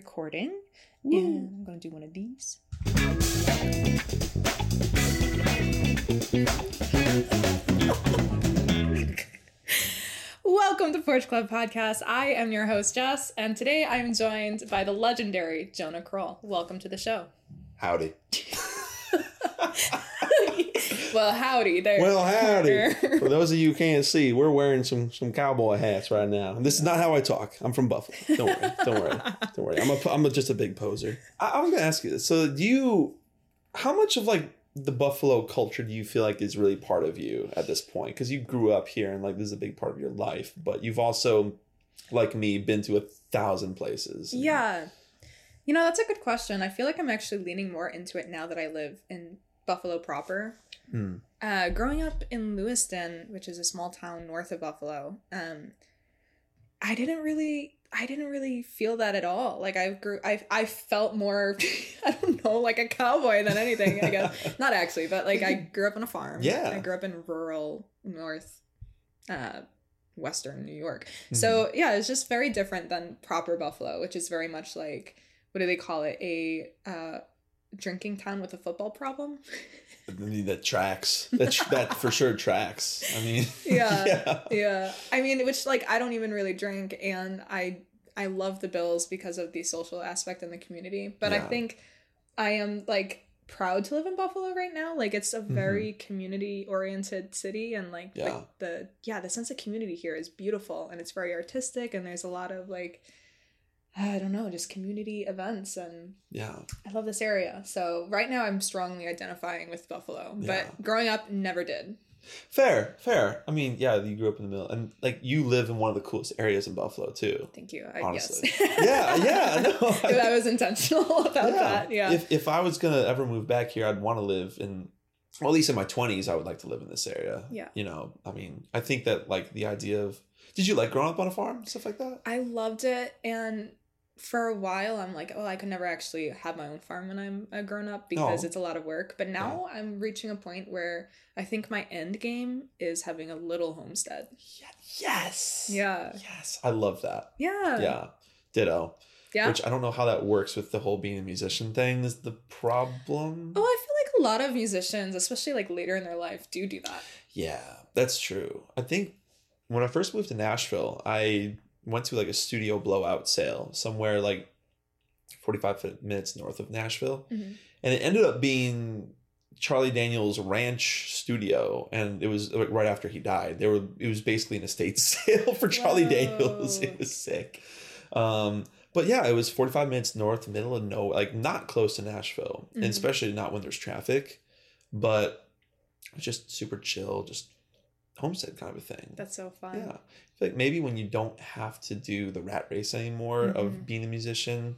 recording. And I'm going to do one of these. Welcome to Porch Club Podcast. I am your host, Jess, and today I am joined by the legendary Jonah Kroll. Welcome to the show. Howdy. Well, howdy there. Well, howdy. For those of you who can't see, we're wearing some some cowboy hats right now. This is not how I talk. I'm from Buffalo. Don't worry. Don't worry. Don't worry. I'm a I'm a, just a big poser. I, I was gonna ask you this. So, do you? How much of like the Buffalo culture do you feel like is really part of you at this point? Because you grew up here and like this is a big part of your life, but you've also, like me, been to a thousand places. Yeah. You know, that's a good question. I feel like I'm actually leaning more into it now that I live in Buffalo proper. Hmm. Uh, growing up in Lewiston, which is a small town north of Buffalo, um, I didn't really, I didn't really feel that at all. Like I grew, I, I felt more, I don't know, like a cowboy than anything. I guess not actually, but like I grew up on a farm. Yeah. I grew up in rural north, uh, western New York. Mm-hmm. So yeah, it's just very different than proper Buffalo, which is very much like what do they call it? A uh, drinking town with a football problem. That tracks. That tr- that for sure tracks. I mean, Yeah. yeah. yeah, I mean, which like I don't even really drink, and I I love the Bills because of the social aspect and the community. But I think I am like proud to live in Buffalo right now. Like it's a very community oriented city, and like, Mm-hmm. Yeah. like the yeah the sense of community here is beautiful, and it's very artistic, and there's a lot of like. I don't know, just community events and Yeah. I love this area. So right now I'm strongly identifying with Buffalo, but Yeah. growing up never did. Fair, fair. I mean, yeah, you grew up in the middle, and like you live in one of the coolest areas in Buffalo too. Thank you. I Honestly. guess. Yeah, yeah, no, I- I was intentional about that. Yeah. If if I was gonna ever move back here, I'd want to live in, well, at least in my twenties, I would like to live in this area. Yeah. You know, I mean, I think that like the idea of, did you like growing up on a farm, stuff like that? I loved it and for a while I'm like, oh, I could never actually have my own farm when I'm a grown up because Oh. it's a lot of work. But now I'm reaching a point where I think my end game is having a little homestead. Yes. Yeah. Yes, I love that. Yeah. Yeah. Ditto. Yeah. Which I don't know how that works with the whole being a musician thing. Is the problem? Oh, I feel like a lot of musicians, especially like later in their life, do do that. Yeah, that's true. I think when I first moved to Nashville, I went to like a studio blowout sale somewhere like 45 minutes north of Nashville. Mhm. And it ended up being Charlie Daniels ranch studio and it was like right after he died. They were it was basically an estate sale for Charlie Daniels. Whoa. It was sick. Um but yeah, it was 45 minutes north, middle of nowhere, like not close to Nashville, and Mhm. especially not when there's traffic. But it's just super chill, just homestead kind of a thing. That's so fun. yeah. Like maybe when you don't have to do the rat race anymore Mhm. of being a musician,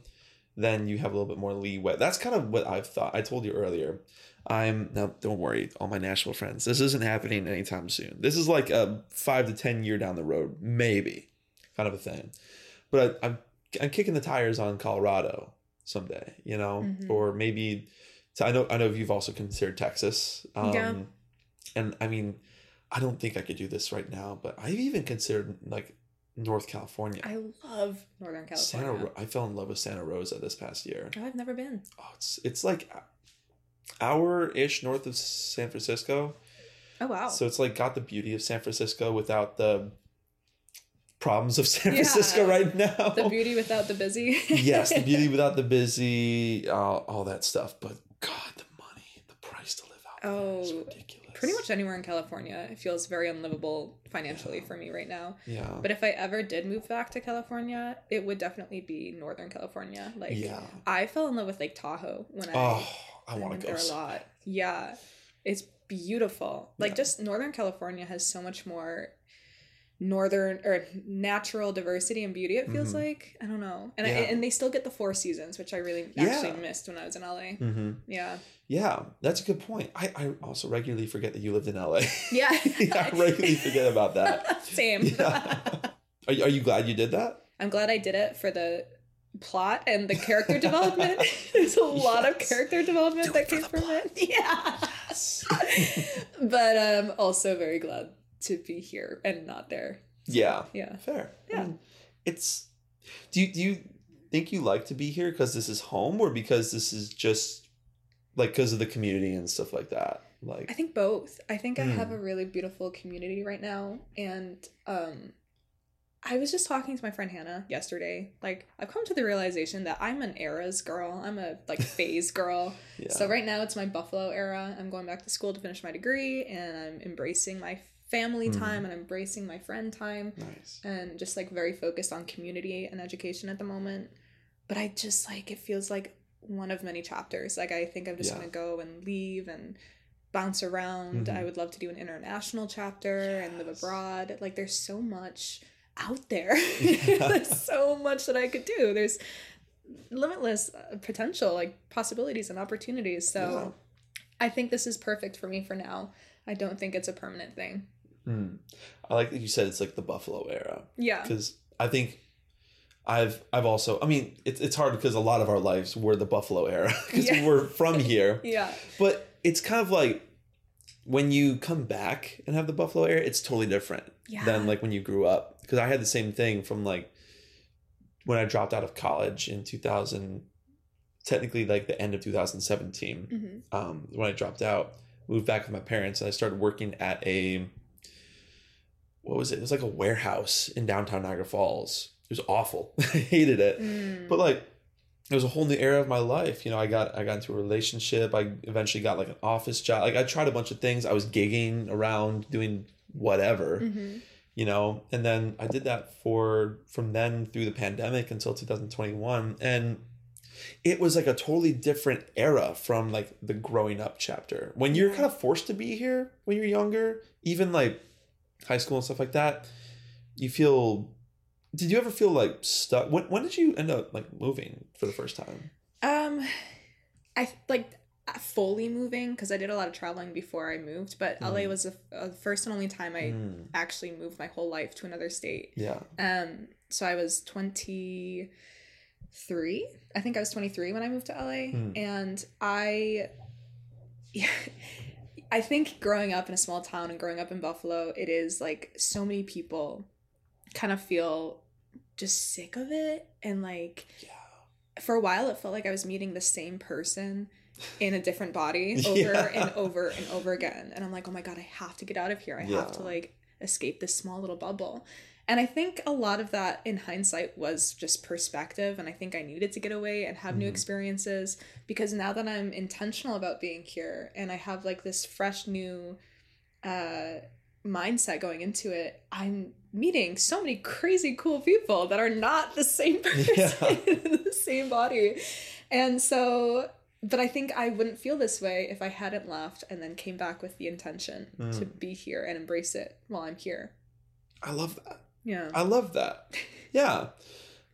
then you have a little bit more leeway. That's kind of what I've thought. I told you earlier. I'm now. Don't worry, all my Nashville friends. This isn't happening anytime soon. This is like a five to ten year down the road, maybe, kind of a thing. But I, I'm I'm kicking the tires on Colorado someday. You know, Mhm. or maybe. So I know I know you've also considered Texas. Um, Yeah. And I mean, I don't think I could do this right now, but I've even considered like North California. I love Northern California. Santa. Ro- I fell in love with Santa Rosa this past year. Oh, I've never been. Oh, it's it's like hour ish north of San Francisco. Oh wow. So it's like got the beauty of San Francisco without the problems of San Yeah. Francisco right now. the beauty without the busy. yes, the beauty without the busy, uh, all that stuff. But God, the money, the price to live out there is Oh, ridiculous. Pretty much anywhere in California, it feels very unlivable financially for me right now. Yeah. But if I ever did move back to California, it would definitely be Northern California. Like yeah. I fell in love with Lake Tahoe when I, Oh, I want to go. there a lot. Yeah, it's beautiful. Like Yeah. just Northern California has so much more northern or natural diversity and beauty. It feels Mhm. like I don't know, and I, and they still get the four seasons, which I really Yeah. actually missed when I was in LA. Mm-hmm. Yeah, Yeah, that's a good point. I, I also regularly forget that you lived in LA. yeah. I regularly forget about that. Same. Yeah. Are, you- are you glad you did that? I'm glad I did it for the plot and the character development. There's a lot of character development Do that came from plot. it. Yeah. Yes. but um also very glad to be here and not there. yeah. Yeah. Fair. I Yeah. mean, it's. Do you do you think you like to be here because this is home or because this is just like because of the community and stuff like that? Like I think both. I think I have Mm. a really beautiful community right now and um I was just talking to my friend Hannah yesterday. Like I've come to the realization that I'm an eras girl. I'm a like phase girl. yeah. So right now it's my Buffalo era. I'm going back to school to finish my degree and I'm embracing my family Mm. time and embracing my friend time nice. and just like very focused on community and education at the moment. But I just like it feels like one of many chapters. Like I think I'm just Yeah. gonna go and leave and bounce around. Mhm. I would love to do an international chapter and live abroad. Like there's so much out there. Yeah. there's so much that I could do. There's limitless uh, potential, like possibilities and opportunities. So I think this is perfect for me for now. I don't think it's a permanent thing. Mm. I like that you said it's like the Buffalo era Yeah. because I think I've I've also I mean it's it's hard because a lot of our lives were the Buffalo era because Yeah. we're from here, Yeah. but it's kind of like when you come back and have the Buffalo era, it's totally different Yeah. than like when you grew up because I had the same thing from like when I dropped out of college in 2000 technically like the end of 2017 hmm um, when I dropped out, moved back with my parents, and I started working at a what was it? It was like a warehouse in downtown Niagara Falls. It was awful. I hated it, Mm. but like it was a whole new era of my life. You know, I got I got into a relationship. I eventually got like an office job. Like I tried a bunch of things. I was gigging around doing whatever Mhm. you know and then i did that for from then through the pandemic until 2021 and it was like a totally different era from like the growing up chapter when you're kind of forced to be here when you're younger even like high school and stuff like that you feel did you ever feel like stuck when, when did you end up like moving for the first time Um, I like fully moving because I did a lot of traveling before I moved, but LA Mm. was the uh, first and only time I Mm, actually moved my whole life to another state. yeah Um, so I was twenty three. I think I was twenty three when I moved to LA, Mm. and I, yeah. I think growing up in a small town and growing up in Buffalo, it is like so many people kind of feel just sick of it and like yeah for a while it felt like I was meeting the same person in a different body over Yeah. and over and over again. And I'm like, oh my God, I have to get out of here. I have to like escape this small little bubble. And I think a lot of that in hindsight was just perspective. And I think I needed to get away and have new Mhm. experiences because now that I'm intentional about being here and I have like this fresh new uh, mindset going into it, I'm meeting so many crazy cool people that are not the same person Yeah. in the same body. And so, but I think I wouldn't feel this way if I hadn't left and then came back with the intention to Mm. be here and embrace it while I'm here. i love that Yeah. I love that. Yeah.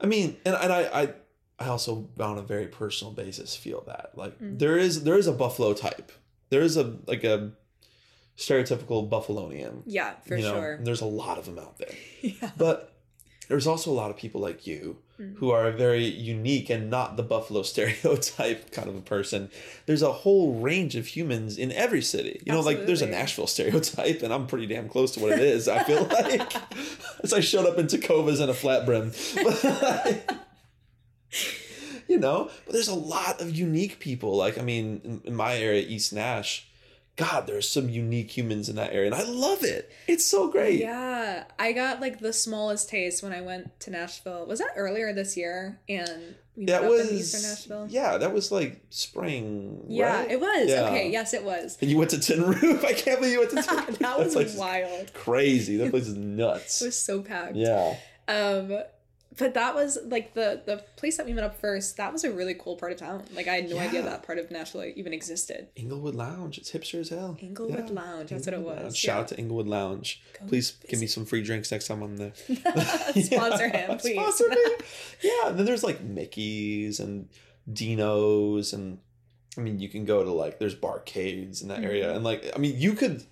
I mean, and, and I, I I also on a very personal basis feel that. Like Mm. there is there is a buffalo type. There is a like a stereotypical buffalonian. Yeah, for you know, sure. and there's a lot of them out there. Yeah. But there's also a lot of people like you Mm. who are a very unique and not the buffalo stereotype kind of a person. There's a whole range of humans in every city. You know, like there's a Nashville stereotype, and I'm pretty damn close to what it is. I feel like as I showed up in Tecovas and a flat brim. you know, but there's a lot of unique people. Like, I mean, in, in my area, East Nash, God, there's some unique humans in that area, and I love it. It's so great. Yeah, I got like the smallest taste when I went to Nashville. Was that earlier this year? And we That was Eastern Nashville. Yeah, that was like spring. Yeah, right? it was. Yeah. Okay, yes, it was. And you went to Tin Roof. I can't believe you went to Tin Roof. that was is wild. crazy. That place is nuts. It was so packed. yeah. Um, but that was like the the place that we met up first. That was a really cool part of town. Like I had no idea that part of Nashville even existed. Inglewood Lounge. It's hipster as hell. Inglewood Yeah. Lounge. That's what it was. Lounge. Shout out to Inglewood Lounge. Go Please give me some free drinks next time I'm there. Sponsor Yeah. him, please. Sponsor me. Yeah. And then there's like Mickey's and Dino's and I mean you can go to like there's barcades in that area Mhm. and like I mean you could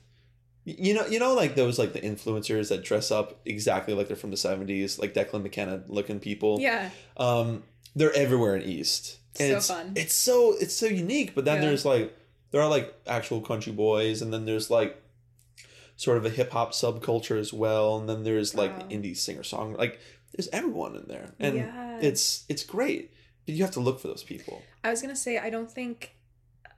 you know you know like those like the influencers that dress up exactly like they're from the 70s like Declan McKenna looking people. Yeah. Um they're everywhere in East. And So it's, fun. It's so it's so unique, but then Yeah. there's like there are like actual country boys and then there's like sort of a hip hop subculture as well and then there's like Wow. indie singer song like there's everyone in there, and Yeah. it's it's great. But you have to look for those people. I was gonna say I don't think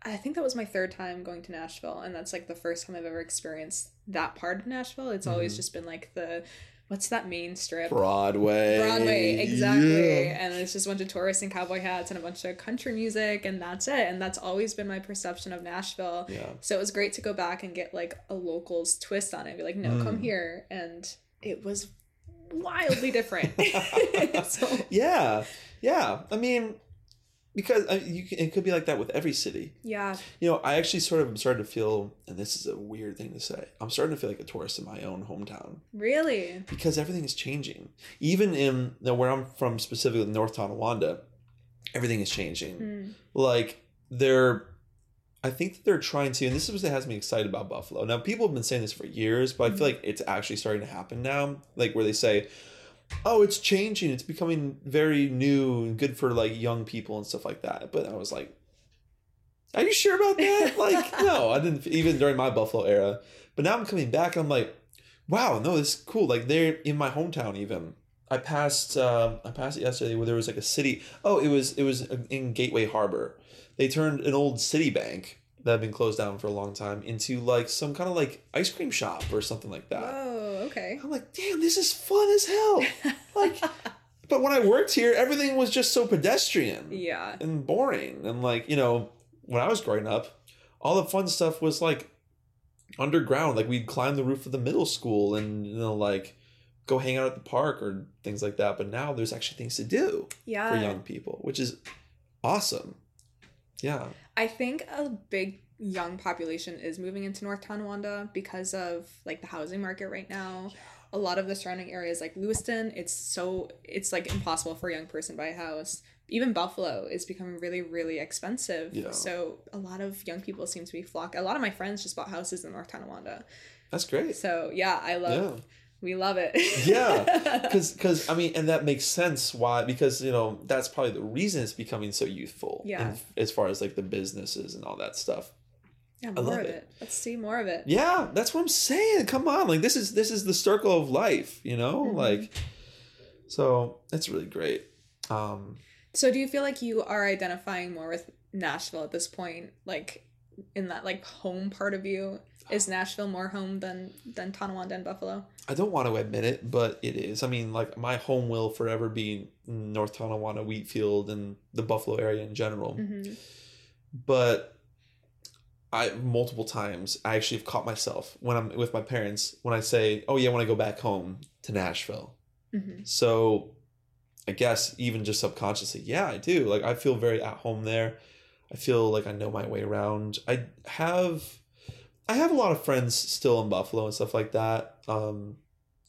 I think that was my third time going to Nashville, and that's like the first time I've ever experienced that part of Nashville. It's always Mhm. just been like the what's that main strip? Broadway. Broadway, exactly. Yeah. And it's just a bunch of tourists in cowboy hats and a bunch of country music, and that's it. And that's always been my perception of Nashville. Yeah. So it was great to go back and get like a locals twist on it. Be like, no, come Mm. here, and it was wildly different. so Yeah. Yeah. I mean, because uh, you can, it could be like that with every city. yeah, You know, I actually sort of am starting to feel, and this is a weird thing to say, I'm starting to feel like a tourist in my own hometown really. because everything is changing. Even in where I'm from, specifically North Tonawanda, everything is changing. Mm. Like they're, I think that they're trying to, and this is what has me excited about Buffalo. Now, people have been saying this for years, but I feel like it's actually starting to happen now. Like where they say, "Oh, it's changing. It's becoming very new and good for like young people and stuff like that." But I was like, "Are you sure about that?" like, no, I didn't. Even during my Buffalo era, but now I'm coming back. and I'm like, "Wow, no, this is cool." Like they're in my hometown even. I passed uh, I passed it yesterday where there was like a city. Oh, it was it was in Gateway Harbor. They turned an old city bank that had been closed down for a long time into like some kind of like ice cream shop or something like that. Oh, okay. I'm like, damn, this is fun as hell. Like, but when I worked here, everything was just so pedestrian yeah. and boring. And like, you know, when I was growing up, all the fun stuff was like underground. Like we'd climb the roof of the middle school and you know, like go hang out at the park or things like that. But now there's actually things to do Yeah. for young people, which is awesome. Yeah. I think a big young population is moving into North Tonawanda because of like the housing market right now. A lot of the surrounding areas like Lewiston, it's so it's like impossible for a young person to buy a house. Even Buffalo is becoming really, really expensive. Yeah. So a lot of young people seem to be flock. A lot of my friends just bought houses in North Tonawanda. That's great. So yeah, I love Yeah. We love it. Yeah, because because I mean, and that makes sense. Why? Because you know that's probably the reason it's becoming so youthful. Yeah. in- as far as like the businesses and all that stuff. yeah, I love of it. it. Let's see more of it. Yeah, that's what I'm saying. Come on, like this is this is the circle of life. You know, Mhm. like so it's really great. Um, So do you feel like you are identifying more with Nashville at this point? Like in that like home part of you? Is Nashville more home than than Tonawanda and Buffalo? I don't want to admit it, but it is. I mean, like my home will forever be North Tonawanda, Wheatfield, and the Buffalo area in general. Mm-hmm. but I multiple times I actually have caught myself when I'm with my parents when I say, "Oh yeah, when I go back home to Nashville." Mm-hmm. So I guess even just subconsciously, yeah, I do. Like I feel very at home there. I feel like I know my way around. I have I have a lot of friends still in Buffalo and stuff like that. Um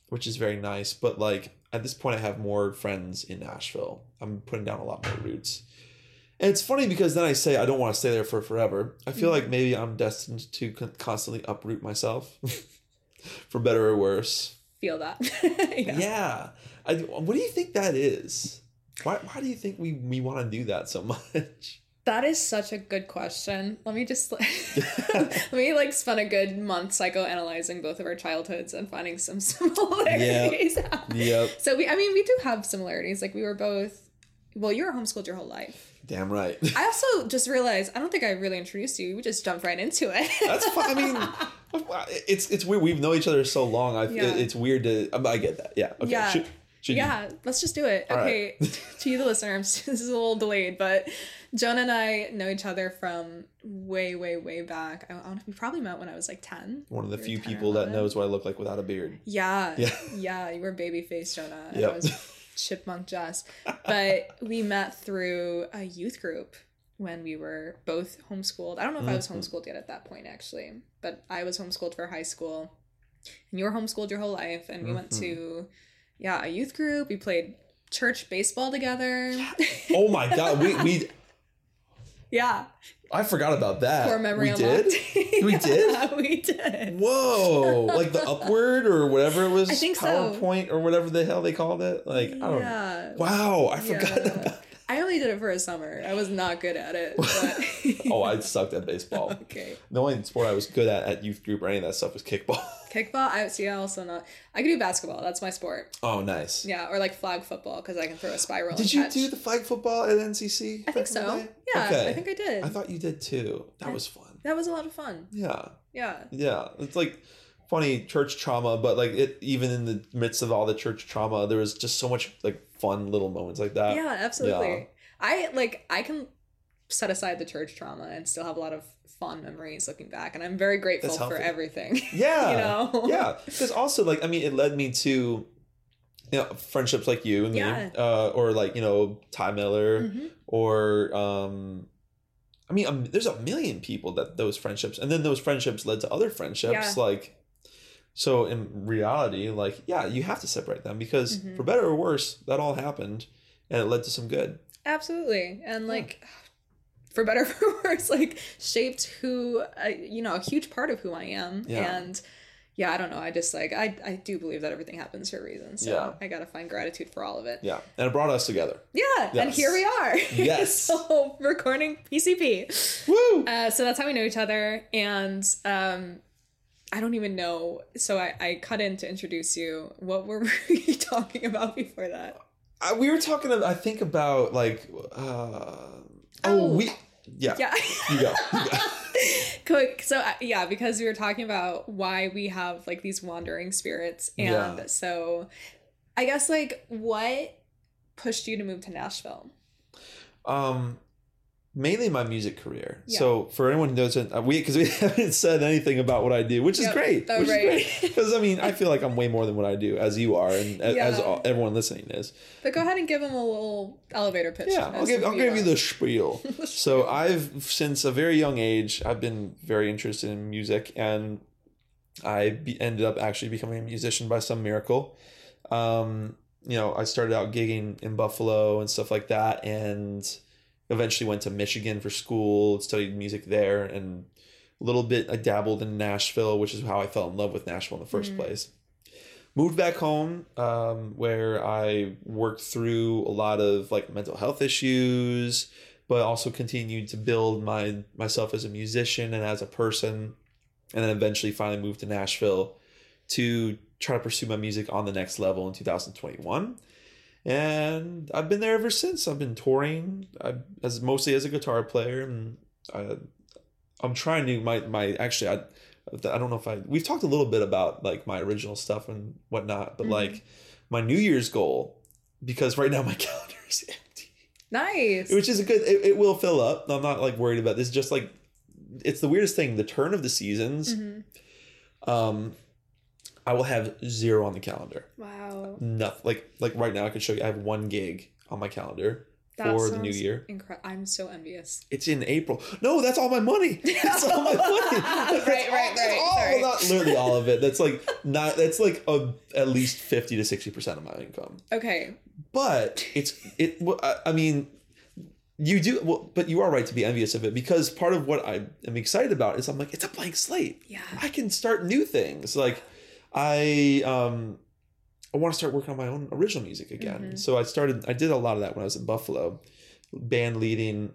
which is very nice, but like at this point I have more friends in Nashville. I'm putting down a lot more roots. And it's funny because then I say I don't want to stay there for forever. I feel like maybe I'm destined to constantly uproot myself for better or worse. Feel that. Yeah. yeah. I, what do you think that is? Why, why do you think we, we want to do that so much? That is such a good question. Let me just let me like spend a good month psychoanalyzing both of our childhoods and finding some similarities. Yep. So we I mean we do have similarities. Like we were both well, you were homeschooled your whole life. Damn right. I also just realized I don't think I really introduced you. We just jumped right into it. That's fine. I mean, uh, it's it's weird. We've known each other so long. I Yeah. it's weird to. Um, I get that. Yeah. Okay. Yeah. Should, should you- yeah, let's just do it. All okay, to you, the listeners, this is a little delayed, but Jonah and I know each other from way, way, way back. I, I don't know, we probably met when I was like 10. one of the We few people that knows what I look like without a beard. Yeah. Yeah. Yeah, you were baby face Jonah. Yep. I was chipmunk Jess. But we met through a youth group when we were both homeschooled. I don't know if I was Mhm. homeschooled yet at that point, actually, but I was homeschooled for high school. And you were homeschooled your whole life. And we went Mhm. to, yeah, a youth group. We played church baseball together. Oh my god, we we yeah. I forgot about that. Core memory we did. We did? Yeah, we did. Whoa! Like the upward or whatever it was. I think so. PowerPoint or whatever the hell they called it. Like I don't. know. Wow! I Yeah. forgot about. I only did it for a summer. I was not good at it. But... oh, I sucked at baseball. okay. The only sport I was good at at youth group or any of that stuff was kickball. Kickball, I see. I also not. I can do basketball. That's my sport. Oh, nice. Yeah, or like flag football because I can throw a spiral. Did you catch. do the flag football at NCC? I think so. Yeah, okay. I think I did. I thought you did too. That was fun. that was a lot of fun. Yeah. Yeah. Yeah. It's like funny church trauma, but like it even in the midst of all the church trauma, there was just so much like fun little moments like that. Yeah, absolutely. yeah. I like I can set aside the church trauma and still have a lot of fond memories looking back, and I'm very grateful for everything. Yeah. you know. yeah. Because also like I mean it led me to you know friendships like you and Yeah. me, uh, or like you know Ty Miller, Mhm. or um, I mean um, there's a million people that those friendships, and then those friendships led to other friendships. Yeah. Like, so in reality, like yeah, you have to separate them because Mhm. for better or worse, that all happened, and it led to some good. Absolutely, and like. For better or for worse, like shaped who, uh, you know, a huge part of who I am, Yeah. and yeah, I don't know. I just like I I do believe that everything happens for a reason, so Yeah. I gotta find gratitude for all of it. Yeah, and it brought us together. Yeah, and here we are. Yes. so recording PCP. Woo! Uh, so that's how we know each other, and um, I don't even know. So I, I cut in to introduce you. What were we talking about before that? I, we were talking. I think about like. Uh, oh, Oh. we. Yeah. Yeah. You go. You go. Quick. So uh, yeah, because we were talking about why we have like these wandering spirits, and Yeah. so I guess like what pushed you to move to Nashville? Um, mainly my music career. Yeah. So for anyone who doesn't, uh, we because we haven't said anything about what I do, which is Yep. great. Oh, which right. is great because I mean I feel like I'm way more than what I do, as you are, and a- as all, everyone listening is. But go ahead and give them a little elevator pitch. Yeah, I'll give I'll who give you the spiel. So. I've since a very young age I've been very interested in music and I be, ended up actually becoming a musician by some miracle. Um, you know, I started out gigging in Buffalo and stuff like that and eventually went to Michigan for school, studied music there and a little bit I dabbled in Nashville, which is how I fell in love with Nashville in the first Mm. place. Moved back home, um, where I worked through a lot of like mental health issues, but also continued to build my myself as a musician and as a person, and then eventually finally moved to Nashville to try to pursue my music on the next level in 2021. And I've been there ever since. I've been touring I, as mostly as a guitar player, and I, I'm trying to my my actually I I don't know if I we've talked a little bit about like my original stuff and whatnot, but Mhm. like my New Year's goal because right now my calendar is empty, nice. which is a good. It, it will fill up. I'm not like worried about this. Just like it's the weirdest thing. The turn of the seasons. Mhm. Um, I will have zero on the calendar. Wow. Nothing. Like like right now, I could show you. I have one gig on my calendar That for the new year. Incredible. I'm so envious. It's in April. No, that's all my money. That's all my money. Right, all, right, that's right, all- sorry. Not literally all of it. That's like not. That's like a, at least fifty to sixty percent of my income. Okay. But it's it. I- I mean, you do. Well, but you are right to be envious of it because part of what I am excited about is I'm like it's a blank slate. Yeah. I can start new things. Like I um I want to start working on my own original music again. Mhm. So I started I did a lot of that when I was in Buffalo, band leading,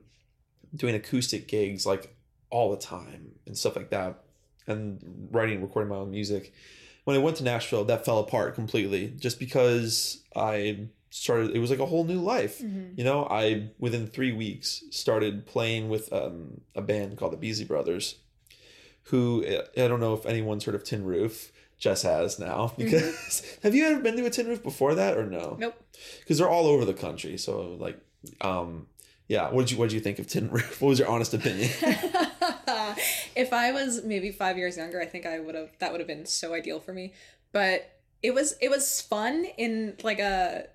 doing acoustic gigs like all the time and stuff like that and writing and recording my own music. When I went to Nashville, that fell apart completely just because I started it was like a whole new life. Mhm. You know, I within three weeks started playing with um, a band called the Beasley Brothers, who I don't know if anyone's heard of Tin Roof. Jess has now because have you ever been to a Tin Roof before that or no? Nope. Because they're all over the country. So like, um, yeah. What did you What did you think of Tin Roof? What was your honest opinion? if I was maybe five years younger, I think I would have that would have been so ideal for me. But it was it was fun in like a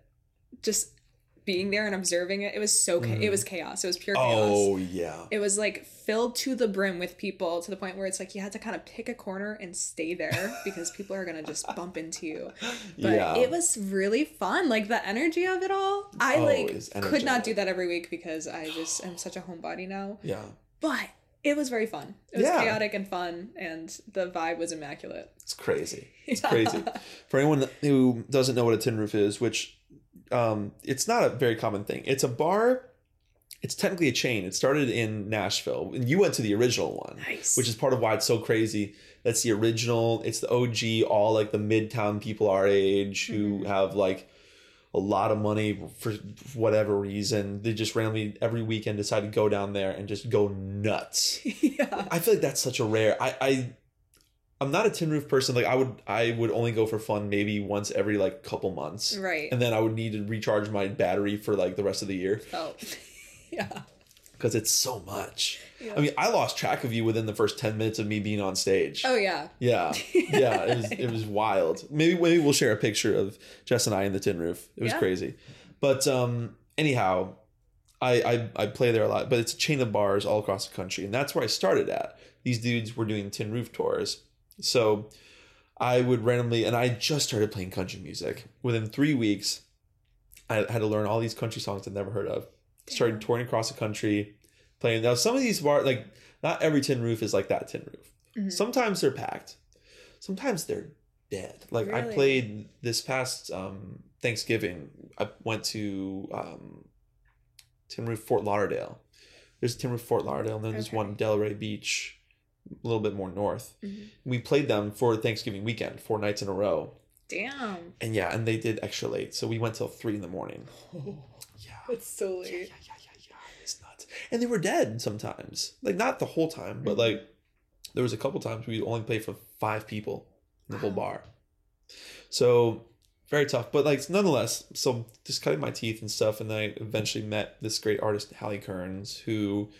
just being there and observing it. It was so Mhm. it was chaos. It was pure chaos. oh yeah. It was like filled to the brim with people to the point where it's like you had to kind of pick a corner and stay there because people are gonna just bump into you. But yeah. it was really fun. Like the energy of it all. I Oh, like could not do that every week because I just am such a homebody now. yeah. But it was very fun. It was Yeah. chaotic and fun and the vibe was immaculate. It's crazy. It's crazy. For anyone who doesn't know what a tin roof is, which um, it's not a very common thing. It's a bar it's technically a chain. It started in Nashville, and you went to the original one, Nice. which is part of why it's so crazy. That's the original. It's the OG. All like the midtown people our age who Mhm. have like a lot of money for whatever reason. They just randomly every weekend decide to go down there and just go nuts. yeah. I feel like that's such a rare. I I I'm not a tin roof person. Like I would I would only go for fun maybe once every like couple months, Right. and then I would need to recharge my battery for like the rest of the year Oh. yeah. because it's so much. yeah. I mean, I lost track of you within the first ten minutes of me being on stage. oh yeah. Yeah, yeah, it was it was wild. Maybe maybe we'll share a picture of Jess and I in the tin roof. It was Yeah. crazy, but um, anyhow, I, I I play there a lot. But it's a chain of bars all across the country, and that's where I started at. These dudes were doing tin roof tours, so I would randomly, and I just started playing country music. Within three weeks, I had to learn all these country songs I'd never heard of. Started touring across the country, playing. Now some of these bar like not every tin roof is like that tin roof. Mhm. Sometimes they're packed. Sometimes they're dead. Like I played this past um, Thanksgiving. I went to um, Tin Roof Fort Lauderdale. There's Tin Roof Fort Lauderdale, and then there's one Delray Beach, a little bit more north. Mhm. We played them for Thanksgiving weekend, four nights in a row. Damn. And yeah, and they did extra late, so we went till three in the morning. Yeah. That's so late. yeah, yeah, yeah, yeah. It's nuts. And they were dead sometimes. Like not the whole time, but Mhm. like there was a couple times we only played for five people in the whole bar. So very tough. But like nonetheless, so just cutting my teeth and stuff, and I eventually met this great artist, Hallie Kearns, who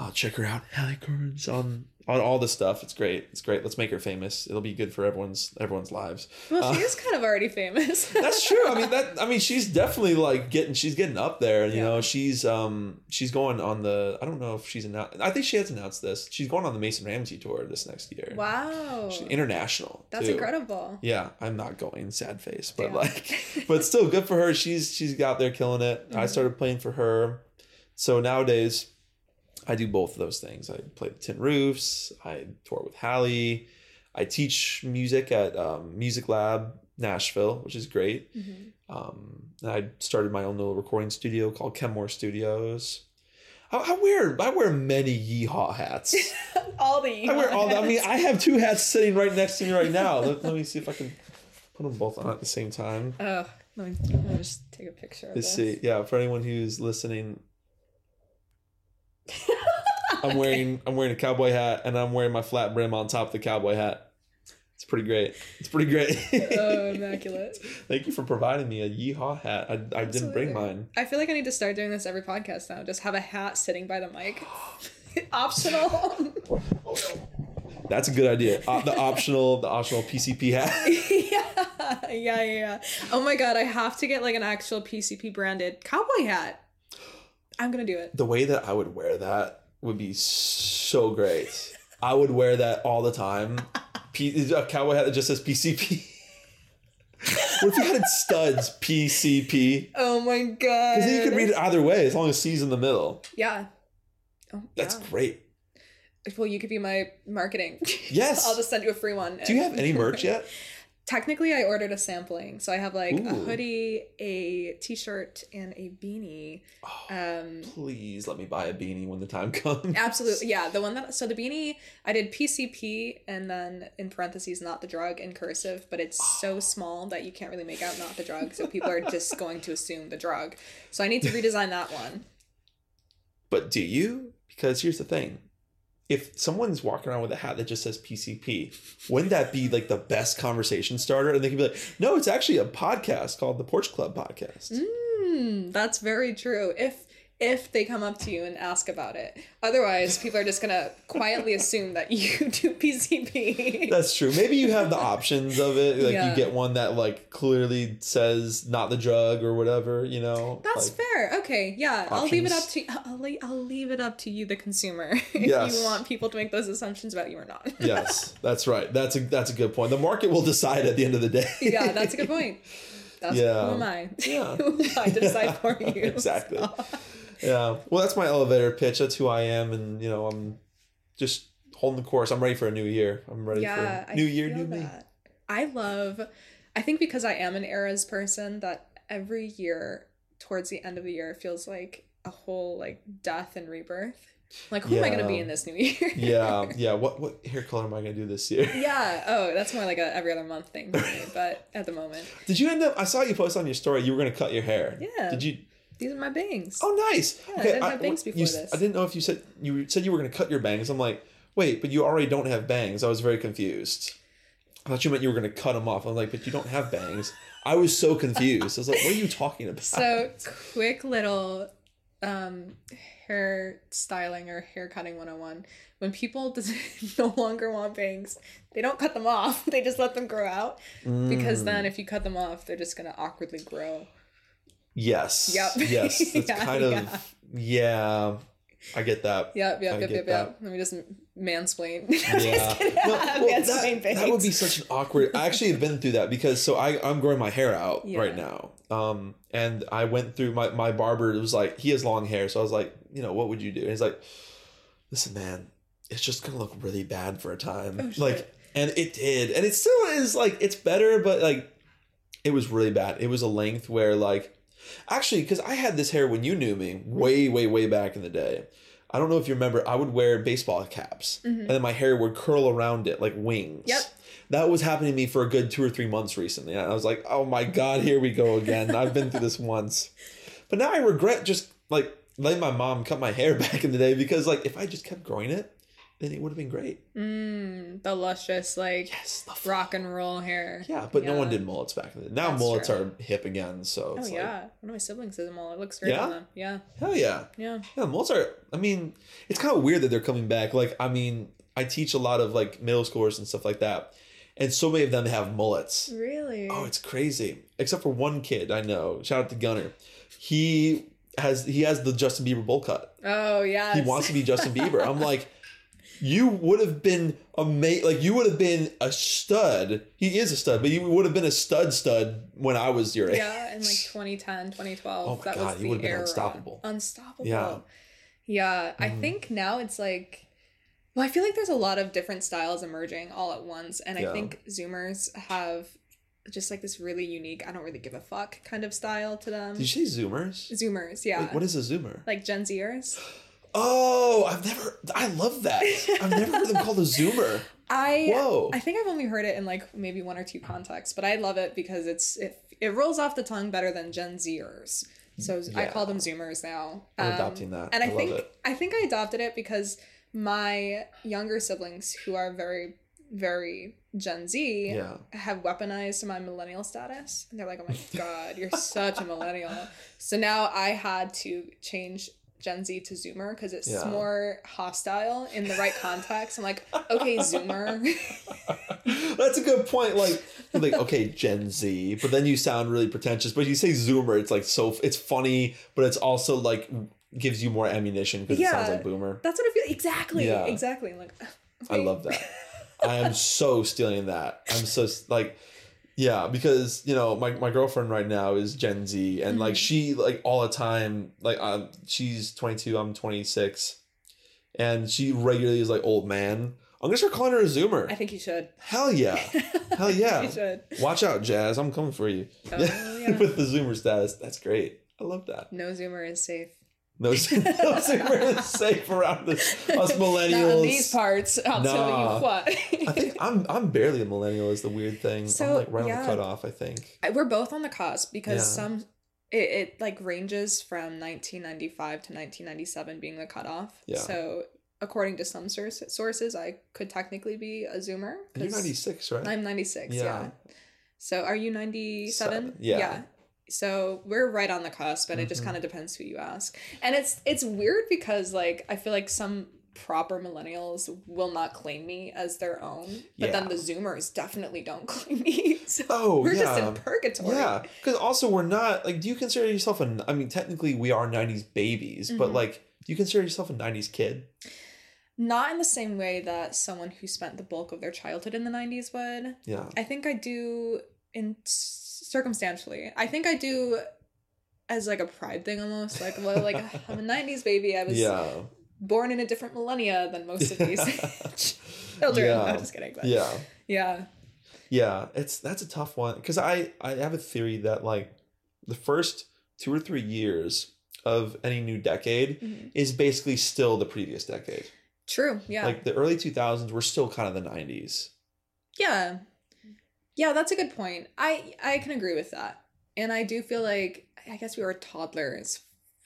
oh, check her out, Hallie Kearns on on all this stuff. It's great. It's great. Let's make her famous. It'll be good for everyone's everyone's lives. Well, she Uh, is kind of already famous. That's true. I mean that I mean she's definitely like getting she's getting up there. You Yeah. know, she's um she's going on the I don't know if she's announced I think she has announced this. She's going on the Mason Ramsey tour this next year. wow. She's international. That's too. incredible. Yeah, I'm not going, sad face. But like but still good for her. She's she's out there killing it. I Mhm. started playing for her. So nowadays I do both of those things. I play the Tin Roofs, I tour with Hallie, I teach music at um, Music Lab Nashville, which is great. Mhm. Um, and I started my own little recording studio called Kenmore Studios. I, I wear I wear many yeehaw hats. all the. I wear all. The, I mean, I have two hats sitting right next to me right now. Let, let me see if I can put them both on at the same time. Oh, let me, let me just take a picture Let's this. see. Yeah, for anyone who's listening, I'm wearing I'm wearing a cowboy hat and I'm wearing my flat brim on top of the cowboy hat. It's pretty great. It's pretty great. oh, immaculate. Thank you for providing me a yeehaw hat. I, I didn't bring mine. I feel like I need to start doing this every podcast now. Just have a hat sitting by the mic. Optional. That's a good idea. Uh, the optional, the optional PCP hat. yeah, yeah, yeah. Oh my god, I have to get like an actual PCP branded cowboy hat. I'm gonna do it. The way that I would wear that would be so great. I would wear that all the time. P- a cowboy hat that just says PCP. what if you had studs PCP? Oh my god. Because then you could read it either way as long as C's in the middle. Yeah. Oh, That's yeah. great. Well, you could be my marketing. Yes. I'll just send you a free one. Do you have any merch yet? Technically, I ordered a sampling, so I have like a hoodie, a t-shirt, and a beanie. Oh, Um, please let me buy a beanie when the time comes. absolutely, yeah. The one that so the beanie I did PCP and then in parentheses not the drug in cursive, but it's so small that you can't really make out not the drug, so people are just going to assume the drug. So I need to redesign that one. But do you? Because here's the thing. If someone's walking around with a hat that just says PCP, wouldn't that be like the best conversation starter? And they can be like, no, it's actually a podcast called the Porch Club Podcast. Mm, that's very true. If if they come up to you and ask about it, otherwise people are just gonna quietly assume that you do PCP. That's true. Maybe you have the options of it. Like Yeah. you get one that like clearly says not the drug or whatever, you know? That's like, fair. Okay, yeah, I'll leave it up to I'll, le- I'll leave it up to you, the consumer, if Yes. you want people to make those assumptions about you or not. yes, that's right. That's a that's a good point. The market will decide at the end of the day. yeah, that's a good point. That's Yeah. who am I? Yeah. who am I to decide for you? Exactly. So- Yeah. Well, that's my elevator pitch. That's who I am, and you know, I'm just holding the course. I'm ready for a new year. I'm ready yeah, for I new year, feel new me. I love. I think because I am an eras person, that every year towards the end of the year feels like a whole like death and rebirth. Like, who am I gonna be in this new year? yeah, yeah. What what hair color am I gonna do this year? yeah. Oh, that's more like a every other month thing for me. But at the moment, Did you end up? I saw you post on your story. You were gonna cut your hair. Yeah. Did you? These are my bangs. Oh, nice. Yeah, I didn't have bangs you before s- this. I didn't know if you said you said you were gonna cut your bangs. I'm like, wait, but you already don't have bangs. I was very confused. I thought you meant you were gonna cut them off. I'm like, but you don't have bangs. I was so confused. I was like, what are you talking about? So quick little um hair styling or hair cutting 101 when people no longer want bangs they don't cut them off they just let them grow out because Mm. then if you cut them off they're just gonna awkwardly grow yes, Yep. yes, that's Yeah, kind of yeah. yeah. I get that. yep yep I yep get yep yep let me just mansplain Yeah, No, well, mansplain that, that would be such an awkward. I actually have been through that because so I I'm growing my hair out Yeah. right now. Um, and I went through my my barber it was like he has long hair, so I was like, you know, what would you do? And he's like, listen, man, it's just gonna look really bad for a time. Oh, like, and it did, and it still is. Like, it's better, but like, it was really bad. It was a length where like, actually, because I had this hair when you knew me, way way way back in the day. I don't know if you remember. I would wear baseball caps, and then my hair would curl around it like wings. Mm-hmm. Yep. That was happening to me for a good two or three months recently. And I was like, oh my God, here we go again. I've been through this once. But now I regret just like letting my mom cut my hair back in the day because like if I just kept growing it, then it would have been great. mm, the luscious like Yes, the rock and roll hair Yeah, but no one did mullets back then. Now That's mullets true. are hip again, so oh it's like yeah one of my siblings has them all it looks great Yeah? on them yeah hell yeah. yeah Yeah, mullets are I mean, it's kind of weird that they're coming back. Like, I mean, I teach a lot of like middle schoolers and stuff like that. And so many of them have mullets. really Oh, it's crazy. Except for one kid I know. Shout out to Gunner. He has he has the Justin Bieber bowl cut. oh yeah He wants to be Justin Bieber. I'm like, you would have been amazing. Like you would have been a stud. He is a stud, but you would have been a stud stud when I was your age. Yeah, in like 2010, 2012. Oh my that God, was you the would've been unstoppable. Unstoppable. Yeah. Yeah. I Mhm. think now it's like well, I feel like there's a lot of different styles emerging all at once. And I Yeah. think Zoomers have just like this really unique, I don't really give a fuck kind of style to them. Did you say Zoomers? Zoomers, yeah. Like, what is a Zoomer? like Gen Zers. Oh, I've never. I love that. I've never heard them called a Zoomer. I Whoa. I think I've only heard it in like maybe one or two contexts, but I love it because it's it, it rolls off the tongue better than Gen Zers. So I call them Zoomers now. Um, adopting that. And I, I think it. I think I adopted it because my younger siblings, who are very very Gen Z, Yeah. have weaponized my millennial status, and they're like, "Oh my god, you're such a millennial." So now I had to change Gen Z to Zoomer because it's Yeah. more hostile in the right context. I'm like, okay, Zoomer. That's a good point. Like, like okay, Gen Z, but then you sound really pretentious. But you say Zoomer, it's like so. It's funny, but it's also like gives you more ammunition because it sounds Yeah. like Boomer. That's what I feel. Exactly. Yeah. Exactly. I'm like, I love that. I am so stealing that. I'm so like, yeah, because you know my, my girlfriend right now is Gen Z, and like Mhm. she like all the time like um she's 22, I'm 26, and she regularly is like old man. I'm gonna start calling her a Zoomer. I think you should. Hell yeah. Hell yeah. you should. Watch out, Jazz. I'm coming for you. Oh, yeah. With the Zoomer status. That's great. I love that. No Zoomer is safe. No, no Zoomer is safe around this, us millennials. these parts. I'll Nah. tell you what. I think I'm I'm barely a millennial is the weird thing. I'm So, like right on the cutoff, I think. We're both on the cusp because Yeah. some it, it like ranges from 1995 to 1997 being the cutoff. Yeah. So according to some source, sources, I could technically be a Zoomer. You're 'cause 96, right? I'm 96. Yeah. Yeah. So are you 97? Seven, yeah. So we're right on the cusp, and it just Mhm. kind of depends who you ask. And it's it's weird because like I feel like some proper millennials will not claim me as their own, but then the Zoomers definitely don't claim me. So Oh, we're just in purgatory. Yeah, because also we're not like. Do you consider yourself a? I mean, technically we are '90s babies, but Mhm. like, do you consider yourself a '90s kid? Not in the same way that someone who spent the bulk of their childhood in the 90s would. Yeah. I think I do in circumstantially. I think I do as like a pride thing almost. Like well, like I'm a 90s baby. I was Yeah. born in a different millennia than most of these children. Yeah. I'm just kidding. But Yeah. yeah. Yeah. It's that's a tough one because I I have a theory that like the first two or three years of any new decade Mhm. is basically still the previous decade. True. Yeah. Like the early 2000s were still kind of the 90s. Yeah. Yeah, that's a good point. I I can agree with that. And I do feel like I guess we were toddlers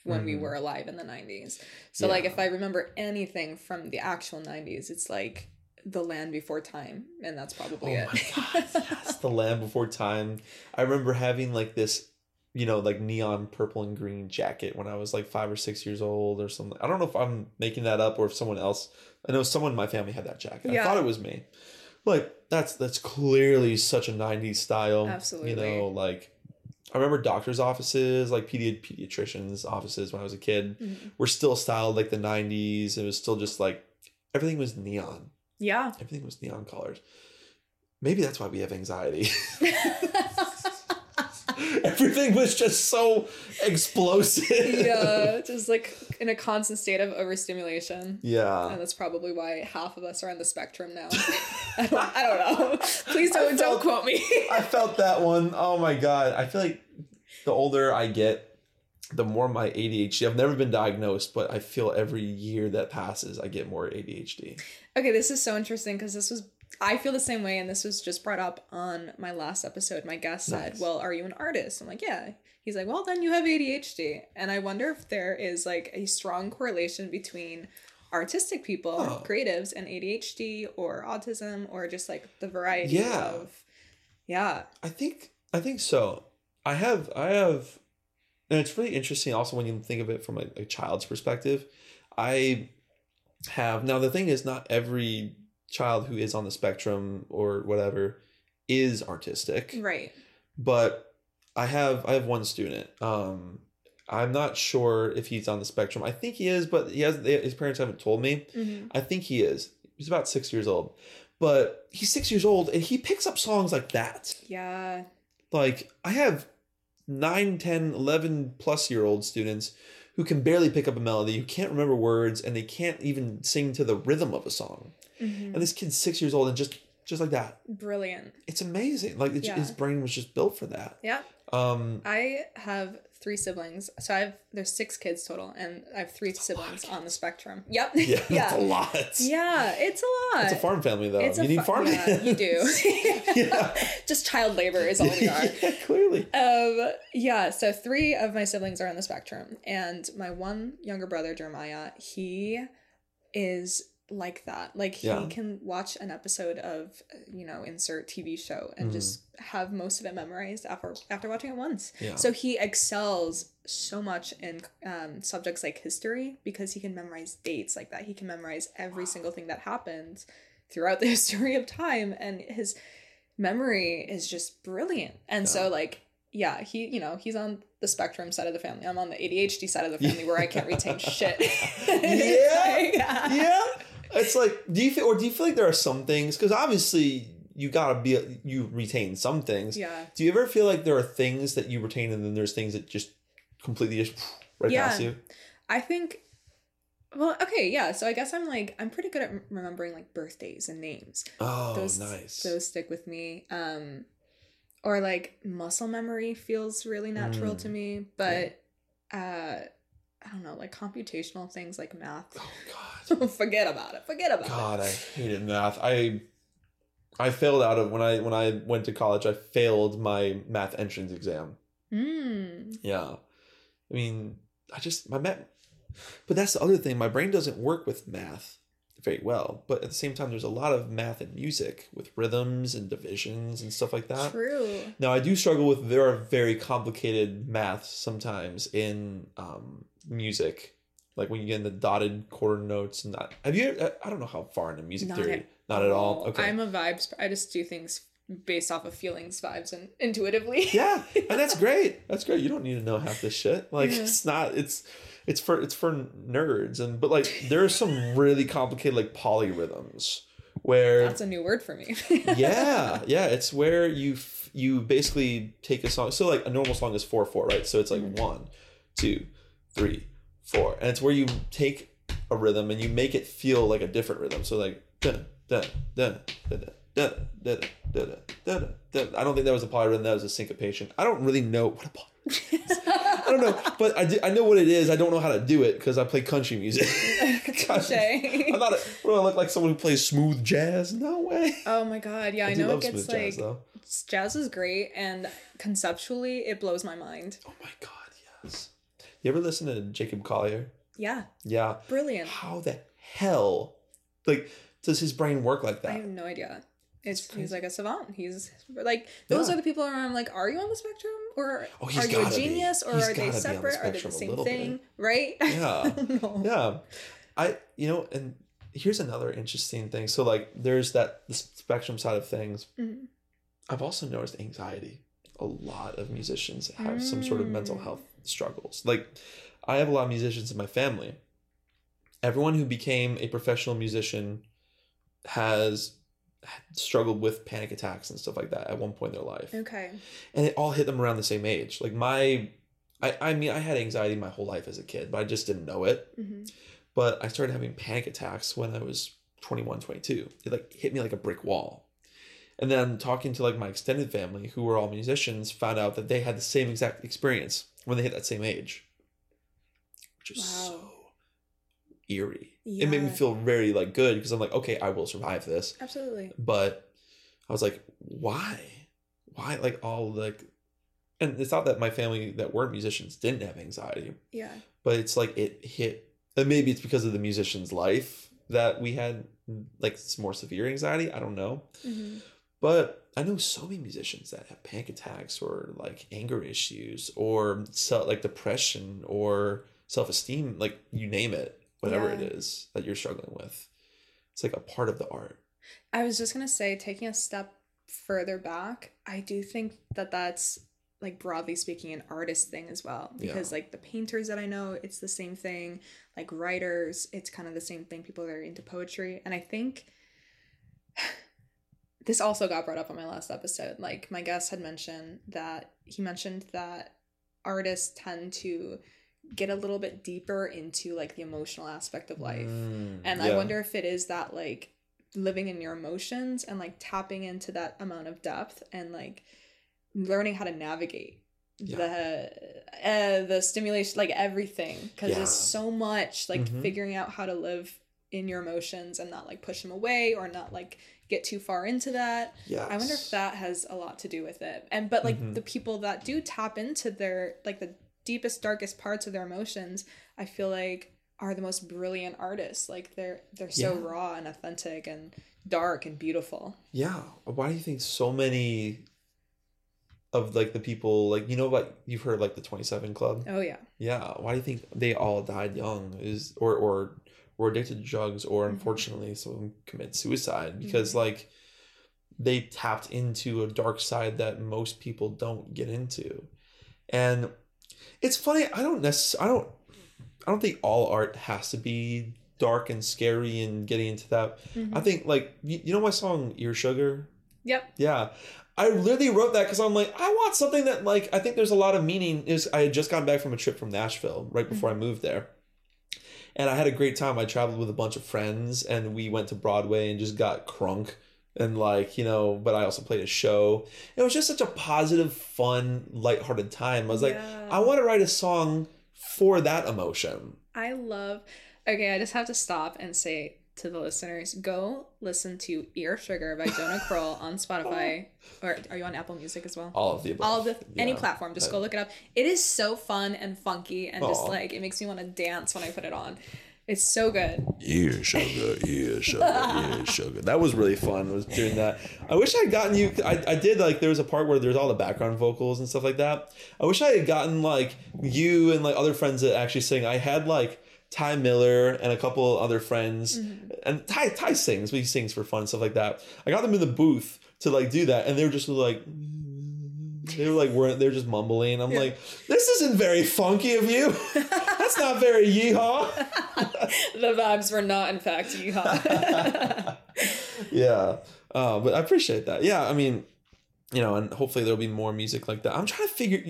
when we Mhm. were alive in the 90s. So like if I remember anything from the actual 90s, it's like The Land Before Time and that's probably oh it. god, yes, The Land Before Time. I remember having like this, you know, like neon purple and green jacket when I was like five or six years old or something. I don't know if I'm making that up or if someone else. I know someone in my family had that jacket. I thought it was me. Like that's that's clearly such a '90s style. Absolutely. You know, like I remember doctors' offices, like pedi- pediatricians' offices when I was a kid, Mhm. were still styled like the '90s. It was still just like everything was neon. Yeah. Everything was neon colors. Maybe that's why we have anxiety. Everything was just so explosive. yeah, just like in a constant state of overstimulation. Yeah. And that's probably why half of us are on the spectrum now. I don't, I don't know. Please don't, I don't quote me. I felt that one. Oh my god. I feel like the older I get, the more my ADHD. I've never been diagnosed, but I feel every year that passes, I get more ADHD. Okay, this is so interesting because this was I feel the same way, and this was just brought up on my last episode. My guest said, "Well, are you an artist?" I'm like, "Yeah." He's like, "Well, then you have ADHD," and I wonder if there is like a strong correlation between artistic people, Oh. creatives, and ADHD or autism, or just like the variety Yeah. of, yeah, I think I think so. I have I have and it's really interesting also when you think of it from a, a child's perspective. I have now the thing is not every child who is on the spectrum or whatever is artistic. right, But I have I have one student. Um I'm not sure if he's on the spectrum. I think he is, but he has his parents haven't told me. Mhm. I think he is. He's about 6 years old. But he's 6 years old and he picks up songs like that yeah, like i have 9 10 11 plus year old students who can barely pick up a melody who can't remember words and they can't even sing to the rhythm of a song Mhm. and this kid's six years old and just just like that brilliant. it's amazing like Yeah. his brain was just built for that Yeah, um I have three siblings, so I have there's six kids total, and I have three siblings on the spectrum. Yep. yeah, yeah. that's a lot Yeah, it's a lot. it's a farm family though It's a you need fa- farm yeah, you do. Yeah. Just child labor is all we are. yeah, clearly Um, yeah, so three of my siblings are on the spectrum, and my one younger brother, Jeremiah, he is like that. Like he Yeah. can watch an episode of, you know, insert TV show and Mhm. just have most of it memorized after after watching it once. yeah So he excels so much in um, subjects like history because he can memorize dates like that. He can memorize every single thing that happened throughout the history of time, and his memory is just brilliant. And so, like, yeah, he, you know, he's on the spectrum side of the family. I'm on the ADHD side of the family where I can't retain shit. Yeah. yeah. yeah it's like do you feel or do you feel like there are some things because obviously you gotta be you retain some things Yeah. do you ever feel like there are things that you retain and then there's things that just completely just right past Yeah. you I think. Well, okay, yeah. So I guess I'm like I'm pretty good at remembering like birthdays and names. oh those nice those stick with me um or like muscle memory feels really natural Mm. to me but uh i don't know like computational things like math oh god forget about it forget about it. god i hated math i i failed out of when i when i went to college i failed my math entrance exam mm. Yeah. I mean, I just my math but that's the other thing. My brain doesn't work with math very well. But at the same time there's a lot of math and music with rhythms and divisions and stuff like that. true Now I do struggle with there are very complicated maths sometimes in um, music. Like when you get in the dotted quarter notes and that. Have you? I don't know how far into music Not theory. at Not at all. Oh, Okay. i'm a vibes i just do things based off of feelings vibes and intuitively yeah and that's great that's great you don't need to know half this shit like Yeah. it's not it's it's for it's for nerds and but like there are some really complicated like polyrhythms where that's a new word for me yeah yeah it's where you f- you basically take a song so like a normal song is four four right so it's like Mhm. one two three four and it's where you take a rhythm and you make it feel like a different rhythm so like dun, dun, dun, dun, dun, dun, dun, dun, dun, dun, dun. I don't think that was a polyrhythm that was a syncopation I don't really know what a polyrhythm is. I don't know, but I, do, I know what it is. I don't know how to do it because I play country music. Gosh, Touche. I thought, it, what do I look like? Someone who plays smooth jazz? No way. Oh my god, yeah, I, do know it gets like jazz though. jazz is great and conceptually it blows my mind. Oh my god, yes. You ever listen to Jacob Collier? Yeah, Yeah. brilliant. How the hell, like, does his brain work like that? I have no idea. It's he's like a savant. He's like those Yeah. are the people I'm like, are you on the spectrum or Oh, are you a gotta be. genius or He's are they on the separate? Are they the same thing? Right? Yeah. I yeah i you know and here's another interesting thing so like there's that the spectrum side of things Mhm. i've also noticed anxiety a lot of musicians have some sort of mental Mm. health struggles. Like i have a lot of musicians in my family. Everyone who became a professional musician has struggled with panic attacks and stuff like that at one point in their life. Okay. and it all hit them around the same age. Like my I, I mean i had anxiety my whole life as a kid but i just didn't know it. Hmm but I started having panic attacks when I was 21, 22. It like hit me like a brick wall. And then talking to like my extended family who were all musicians found out that they had the same exact experience when they hit that same age. Which is Wow. so eerie. It made me feel very like good because I'm like, okay, I will survive this. Absolutely. But I was like, why? Why like all like and it's not that my family that weren't musicians didn't have anxiety Yeah. but it's like it hit and maybe it's because of the musician's life that we had like some more severe anxiety i don't know hmm but i know so many musicians that have panic attacks or like anger issues or self, like depression or self-esteem like you name it whatever Yeah. it is that you're struggling with it's like a part of the art I was just gonna say, taking a step further back, I do think that that's like broadly speaking an artist thing as well because like the painters that I know, it's the same thing. Like writers, it's kind of the same thing. People that are into poetry, and I think this also got brought up on my last episode. Like my guest had mentioned that he mentioned that artists tend to get a little bit deeper into like the emotional aspect of life. Mm, And I wonder if it is that like living in your emotions and like tapping into that amount of depth and like learning how to navigate the uh, the stimulation like everything because Yeah. there's so much like Mhm. figuring out how to live in your emotions and not like push them away or not like get too far into that Yeah. I wonder if that has a lot to do with it. And but like Mhm. the people that do tap into their like the deepest darkest parts of their emotions, I feel like are the most brilliant artists. Like they're they're so Yeah. raw and authentic and dark and beautiful. Yeah. Why do you think so many of like the people like you know like you've heard like the 27 club? Oh yeah. Yeah. Why do you think they all died young? Is or or were addicted to drugs or Mhm. unfortunately some of them commit suicide because Mhm. like they tapped into a dark side that most people don't get into. And it's funny, I don't necessarily I don't I don't think all art has to be dark and scary and getting into that. I Mhm. think like you, you know my song Ear Sugar? Yep. Yeah. I literally wrote that because I'm like, I want something that like I think there's a lot of meaning. Is I had just gotten back from a trip from Nashville right before I moved there. And I had a great time. I traveled with a bunch of friends and we went to Broadway and just got crunk and like, you know, but I also played a show. It was just such a positive, fun, lighthearted time. I was like, I want to write a song for that emotion. I love Okay, I just have to stop and say to the listeners, go listen to Ear Sugar by Jonah Kroll on Spotify. Or are you on Apple Music as well? All of the above. all of the any Yeah. platform just go look it up it is so fun and funky and just like it makes me want to dance when i put it on it's so good ear sugar, ear sugar, ear sugar. That was really fun. Was doing that. I wish I had gotten you. I, I did like there was a part where there's all the background vocals and stuff like that. I wish I had gotten like you and like other friends that actually sing. I had like Ty Miller and a couple other friends, and Ty Ty sings, but he sings for fun stuff like that. I got them in the booth to like do that, and they were just like. They were like, weren't they're just mumbling. I'm Yeah. like, this isn't very funky of you. That's not very yeehaw. the vibes were not in fact yeehaw yeah uh, but i appreciate that yeah i mean you know and hopefully there'll be more music like that i'm trying to figure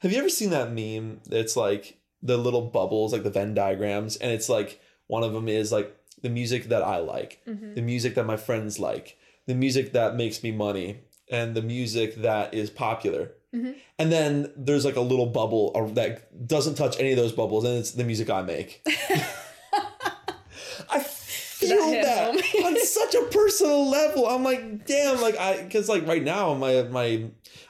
have you ever seen that meme it's like the little bubbles like the venn diagrams and it's like one of them is like the music that i like Mhm. the music that my friends like the music that makes me money and the music that is popular Mhm. and then there's like a little bubble that doesn't touch any of those bubbles, and it's the music I make. I feel hit that on such a personal level. I'm like, damn, like I, because like right now, my my,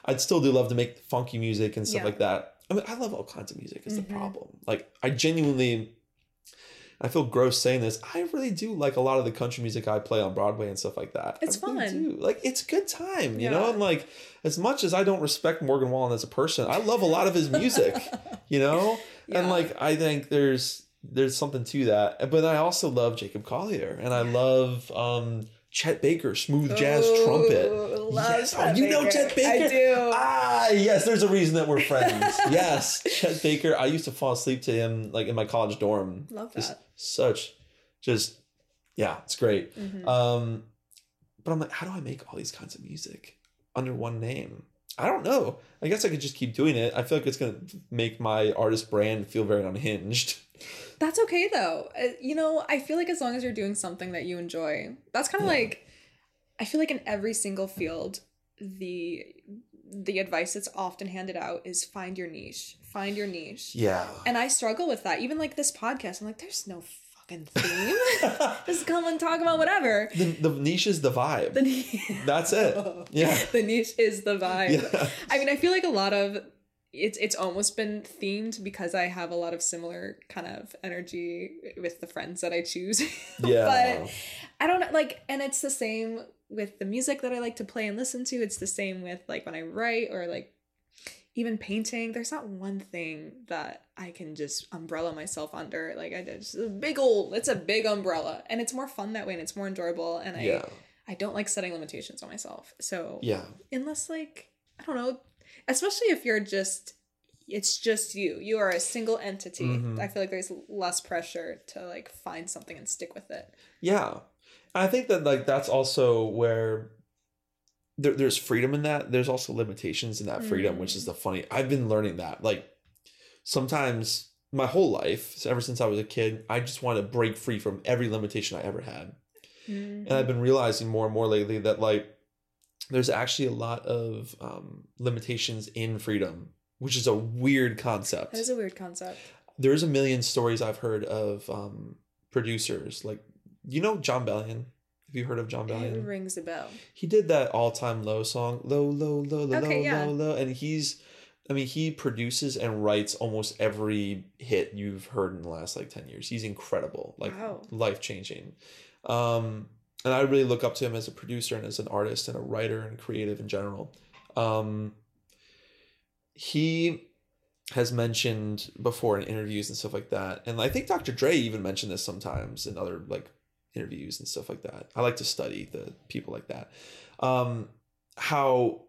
I'd still do love to make funky music and stuff Yeah. like that. I mean, I love all kinds of music. Is Mhm. the problem? Like, I genuinely, I feel gross saying this. I really do like a lot of the country music I play on Broadway and stuff like that. It's really fun. do. Like, it's a good time, you know. Yeah. And like, as much as I don't respect Morgan Wallen as a person, I love a lot of his music, you know. And like, I think there's there's something to that. But I also love Jacob Collier, and I love um Chet Baker, smooth jazz trumpet. Ooh, love Yes. Oh, Chet you know Chet Baker? I do. Ah, yes. There's a reason that we're friends. yes, Chet Baker. I used to fall asleep to him like in my college dorm. Love Just that. such, just yeah, it's great. Mhm. Um, but I'm like, how do I make all these kinds of music under one name? I don't know. I guess I could just keep doing it. I feel like it's gonna make my artist brand feel very unhinged. That's okay though. Uh, you know, I feel like as long as you're doing something that you enjoy, that's kind of Yeah. like I feel like in every single field, the the advice that's often handed out is find your niche. Find your niche. Yeah. And I struggle with that. Even like this podcast, I'm like, there's no fucking theme. Just come and talk about whatever. the, the niche is the vibe. The niche, That's it. Yeah. the niche is the vibe. Yeah. I mean, I feel like a lot of it's it's almost been themed because I have a lot of similar kind of energy with the friends that I choose. Yeah. but I don't like, and it's the same with the music that I like to play and listen to. It's the same with like when I write or like even painting. There's not one thing that I can just umbrella myself under. Like I just a big old, it's a big umbrella, and it's more fun that way, and it's more enjoyable. And I yeah. I don't like setting limitations on myself. So Yeah. unless like I don't know, especially if you're just it's just you. You are a single entity. Mhm. I feel like there's less pressure to like find something and stick with it. Yeah. I think that like that's also where there, there's freedom in that. There's also limitations in that freedom, which is the funny. I've been learning that. Like sometimes my whole life, so ever since I was a kid, I just want to break free from every limitation I ever had. And I've been realizing more and more lately that like there's actually a lot of um, limitations in freedom, which is a weird concept. That is a weird concept. There's a million stories I've heard of um, producers like you know Jon Bellion. Have you heard of Jon It Bellion? rings a bell. He did that all time low song, low, low, low, low, Okay, low, yeah. low, low, and he's. I mean, he produces and writes almost every hit you've heard in the last like ten years. He's incredible, like Wow. life changing. Um, and I really look up to him as a producer and as an artist and a writer and creative in general. Um, he has mentioned before in interviews and stuff like that, and I think Dr. Dre even mentioned this sometimes in other like interviews and stuff like that. I like to study the people like that. Um, how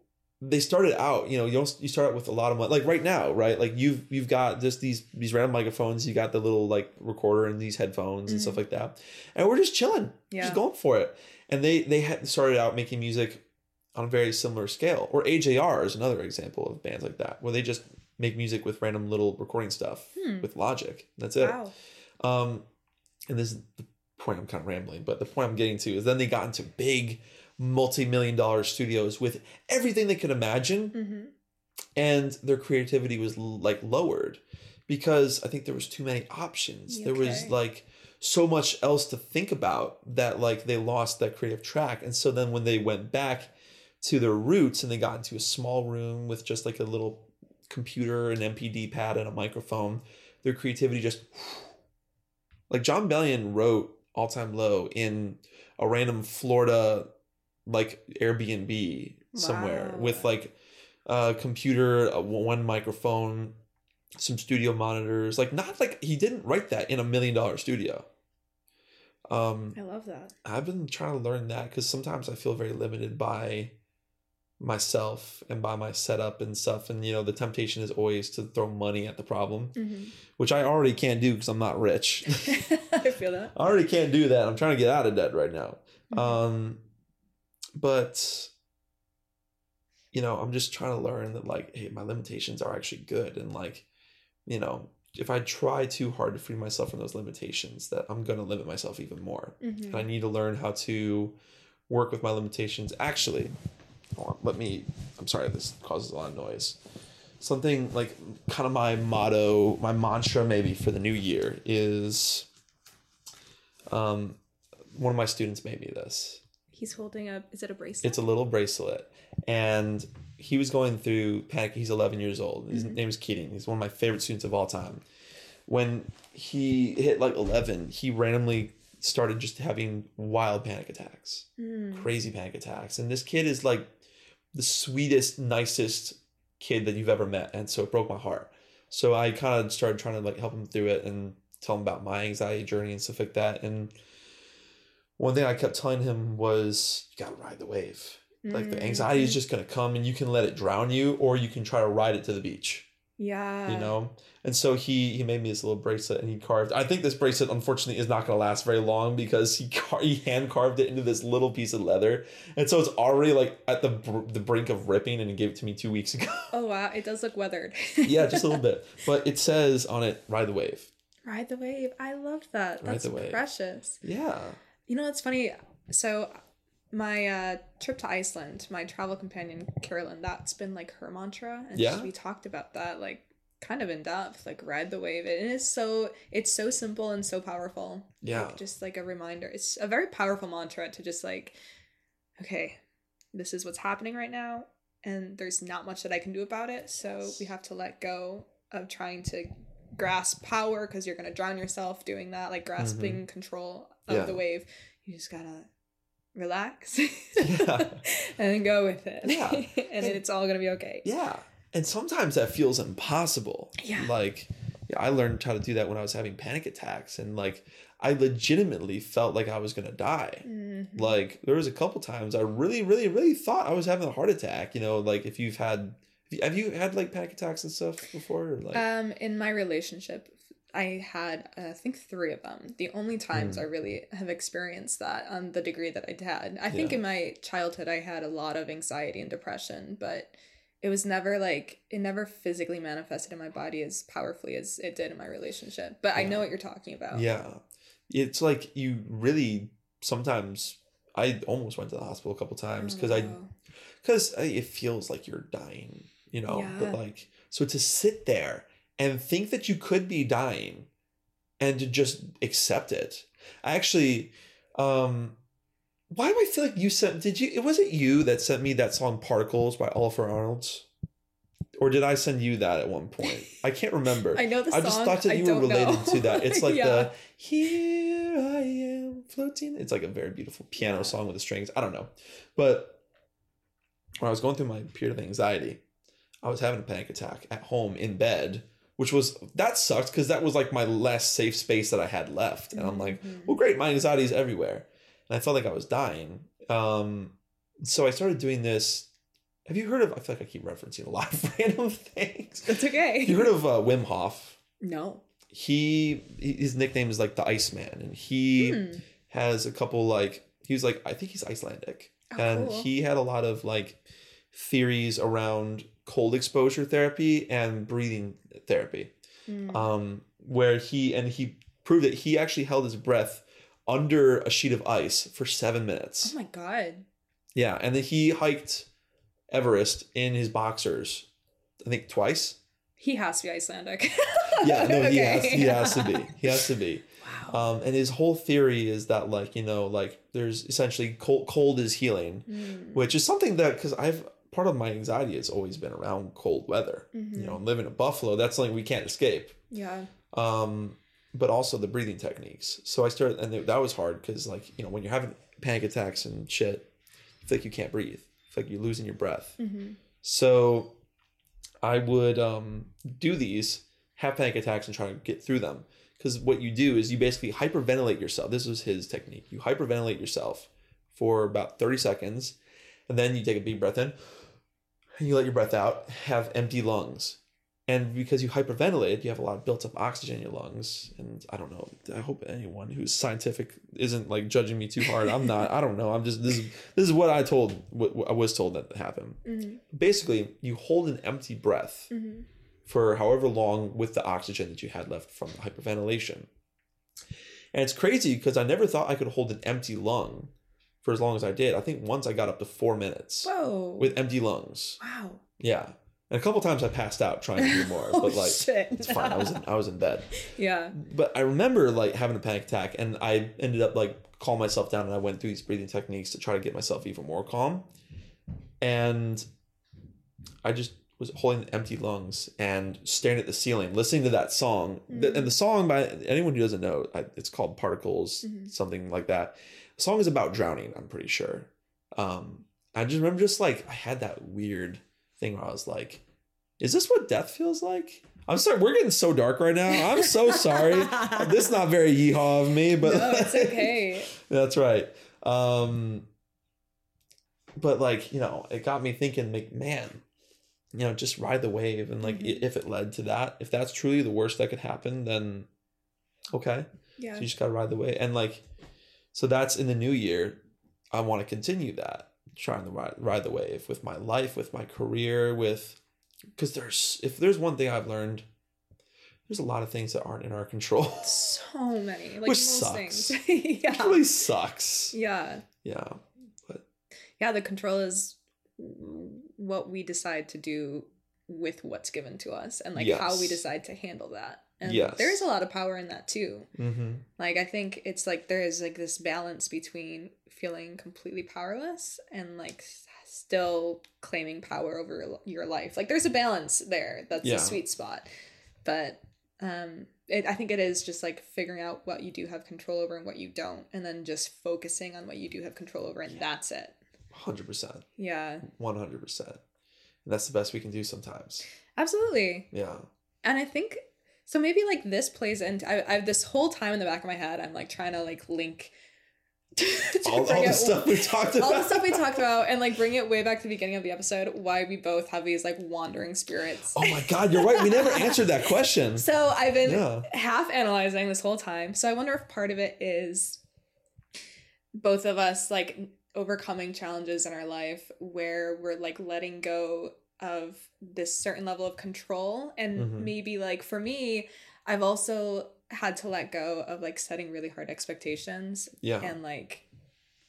they started out, you know, you don't, you start out with a lot of money. Like right now, right? Like you've you've got just these these random microphones. You got the little like recorder and these headphones and stuff like that, and we're just chilling, Yeah. just going for it. And they they had started out making music on a very similar scale. Or AJR is another example of bands like that, where they just make music with random little recording stuff Hmm. with Logic. That's it. Wow. Um, and this is the point I'm kind of rambling, but the point I'm getting to is then they got into big, multi-million dollar studios with everything they could imagine, hmm and their creativity was like lowered because I think there was too many options. There was like so much else to think about that like they lost that creative track, and so then when they went back to their roots and they got into a small room with just like a little computer, an MPD pad, and a microphone, their creativity just like Jon Bellion wrote All Time Low in a random Florida like Airbnb somewhere Wow. with like a computer, a, one microphone, some studio monitors. Like not like he didn't write that in a million dollar studio. Um, I love that. I've been trying to learn that because sometimes I feel very limited by myself and by my setup and stuff. And you know, the temptation is always to throw money at the problem, hmm which I already can't do because I'm not rich. I feel that. I already can't do that. I'm trying to get out of debt right now. Mhm. Um, but you know, I'm just trying to learn that like, hey, my limitations are actually good, and like, you know, if I try too hard to free myself from those limitations, that I'm gonna limit myself even more. Mhm. And I need to learn how to work with my limitations. Actually, on, let me. I'm sorry, this causes a lot of noise. Something like kind of my motto, my mantra maybe for the new year is. Um, one of my students made me this. He's holding a. Is it a bracelet? It's a little bracelet, and he was going through panic. He's 11 years old. His name is Keating. He's one of my favorite students of all time. When he hit like 11, he randomly started just having wild panic attacks, Mm. crazy panic attacks. And this kid is like the sweetest, nicest kid that you've ever met. And so it broke my heart. So I kind of started trying to like help him through it and tell him about my anxiety journey and stuff like that. And one thing I kept telling him was, you gotta ride the wave. Like the Mm. anxiety is just gonna come and you can let it drown you, or you can try to ride it to the beach. Yeah. You know? And so he he made me this little bracelet and he carved. I think this bracelet unfortunately is not gonna last very long because he car- he hand carved it into this little piece of leather, and so it's already like at the br- the brink of ripping. And he gave it to me two weeks ago. Oh wow, it does look weathered. yeah, just a little bit, but it says on it, "Ride the wave." Ride the wave. I love that. Ride That's the wave. precious. Yeah. You know, it's funny. So, my uh, trip to Iceland, my travel companion Carolyn, that's been like her mantra, and Yeah? we talked about that like kind of in depth, like ride the wave. And It is so it's so simple and so powerful. Yeah. Like, just like a reminder. It's a very powerful mantra to just like, okay, this is what's happening right now, and there's not much that I can do about it. So we have to let go of trying to grasp power because you're gonna drown yourself doing that, like grasping control of Mm-hmm. Yeah. the wave. You just gotta relax Yeah. and go with it. Yeah. and it's all gonna be okay. Yeah. And sometimes that feels impossible. Yeah. Like, yeah, I learned how to do that when I was having panic attacks. And like, I legitimately felt like I was to die. Mhm. Like, there was a couple times I really, really, really thought I was having a heart attack. You know, like if you've had, have you, have you had like panic attacks and stuff before? Or, like, Um, in my relationship, I had uh, I think three of them. The only times Hmm. I really have experienced that on the degree that I had. I think in my childhood I had a lot of anxiety and depression, but it was never like it never physically manifested in my body as powerfully as it did in my relationship. But I know what you're talking about. yeah. It's like you really sometimes, I almost went to the hospital a couple times because I Oh, because it feels like you're dying, you know. Yeah. But like, so to sit there and think that you could be dying, and to just accept it. I actually, um, why do I feel like you sent? Did you? It wasn't you that sent me that song "Particles" by Ólafur Arnalds, or did I send you that at one point? I can't remember. I know the I song. just thought that you were related know. to that. It's like Yeah. the "Here I am floating." It's like a very beautiful piano song with the strings. I don't know, but when I was going through my period of anxiety, I was having a panic attack at home in bed, which was that sucked because that was like my last safe space that I had left, and I'm like, Mhm. well, great, my anxiety is everywhere, and I felt like I was dying. Um, so I started doing this. Have you heard of? I feel like I keep referencing a lot of random things. That's okay. You heard of uh, Wim Hof? no. He his nickname is like the Iceman, and he Hmm. has a couple like he was like I think he's Icelandic, Oh, and cool. he had a lot of like theories around cold exposure therapy and breathing therapy, Hmm. um, where he and he proved that he actually held his breath under a sheet of ice for seven minutes. oh my god. Yeah, and then he hiked Everest in his boxers, I think twice. He has to be Icelandic. Yeah, no, he has Okay. he has to be. He has to be. Wow. Um, and his whole theory is that like you know like there's essentially cold, cold is healing, Hmm. which is something that because I've part of my anxiety has always been around cold weather. You know, living in Buffalo, that's something we can't escape. Yeah. Um, but also the breathing techniques. So I started, and that was hard because like you know when you're having panic attacks and shit, you feel like you can't breathe. Feel like you're losing your breath. hmm So I would um, do these, have panic attacks, and try to get through them. Because what you do is you basically hyperventilate yourself. This was his technique. You hyperventilate yourself for about 30 seconds, and then you take a deep breath in, and you let your breath out, have empty lungs. And because you hyperventilate, you have a lot of built up oxygen in your lungs. And I don't know. I hope anyone who's scientific isn't like judging me too hard. I'm not. I don't know. I'm just this is this is what I told. What, I was told that happened hmm basically you hold an empty breath hmm for however long with the oxygen that you had left from the hyperventilation. And it's crazy because I never thought I could hold an empty lung for as long as I did. I think once I got up to four minutes Whoa. with empty lungs. wow. Yeah. And a couple times I passed out trying to do more, oh, but like shit. it's fine. I was in, I was in bed. yeah. But I remember like having a panic attack and I ended up like calm myself down and I went through these breathing techniques to try to get myself even more calm. And I just was holding empty lungs and staring at the ceiling, listening to that song. The- And the song by anyone who doesn't know, it's called Particles, Mhm. something like that. The song is about drowning, I'm pretty sure. Um, I just remember just like I had that weird thing where I was like, is this what death feels like? I'm sorry, we're getting so dark right now. I'm so sorry. this is not very yeehaw of me, but no, it's okay. that's right. Um, but like you know, it got me thinking. Like, man, you know, just ride the wave, and like Mhm. if it led to that, if that's truly the worst that could happen, then okay, Yeah. so you just gotta ride the wave, and like, so that's in the new year. I want to continue that, trying to ride ride the wave with my life, with my career, with because there's if there's one thing I've learned. There's a lot of things that aren't in our control. So many. Like Which most sucks. things. It yeah. really sucks. Yeah. Yeah. but Yeah, the control is what we decide to do with what's given to us and like how we decide to handle that. And Yes. there's a lot of power in that too. Mm-hmm. Like I think it's like there is like this balance between feeling completely powerless and like still claiming power over your life. Like there's a balance there. That's Yeah. a sweet spot. But um it, I think it is just like figuring out what you do have control over and what you don't and then just focusing on what you do have control over and that's it. Hundred percent, Yeah. one hundred percent. And that's the best we can do sometimes. Absolutely. Yeah. And I think so maybe like this plays into I, I have this whole time in the back of my head I'm like trying to like link All, all the stuff we talked about. all the stuff we talked about and like bring it way back to the beginning of the episode why we both have these like wandering spirits Oh my god, you're right. We never answered that question. so i've been Yeah. half analyzing this whole time so i wonder if part of it is both of us like overcoming challenges in our life where we're like letting go of this certain level of control and Mhm. maybe like for me i've also had to let go of like setting really hard expectations Yeah. and like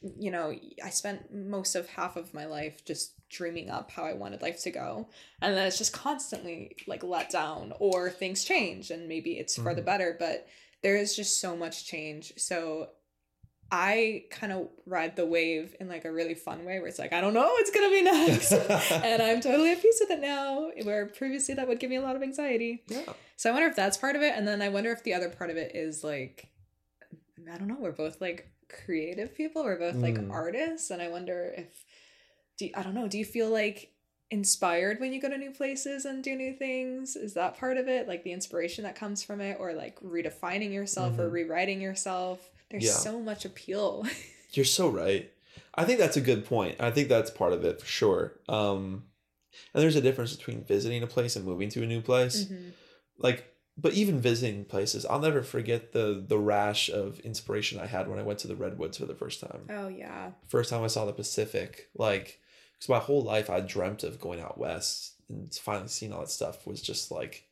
you know i spent most of half of my life just dreaming up how i wanted life to go and then it's just constantly like let down or things change and maybe it's for the Mhm. better but there is just so much change so i kind of ride the wave in like a really fun way where it's like i don't know what's gonna be next and i'm totally at peace with it now where previously that would give me a lot of anxiety yeah. so I wonder if that's part of it, and then I wonder if the other part of it is like, I don't know. We're both like creative people. We're both like Mm. artists, and I wonder if, do I don't know. Do you feel like inspired when you go to new places and do new things? Is that part of it? Like the inspiration that comes from it, or like redefining yourself or Mhm. rewriting yourself? There's Yeah. so much appeal. You're so right. I think that's a good point. I think that's part of it for sure. Um, and there's a difference between visiting a place and moving to a new place. Mhm. Like, but even visiting places, I'll never forget the the rash of inspiration I had when I went to the redwoods for the first time. Oh yeah. First time I saw the Pacific, like, because my whole life I dreamt of going out west, and finally seeing all that stuff was just like,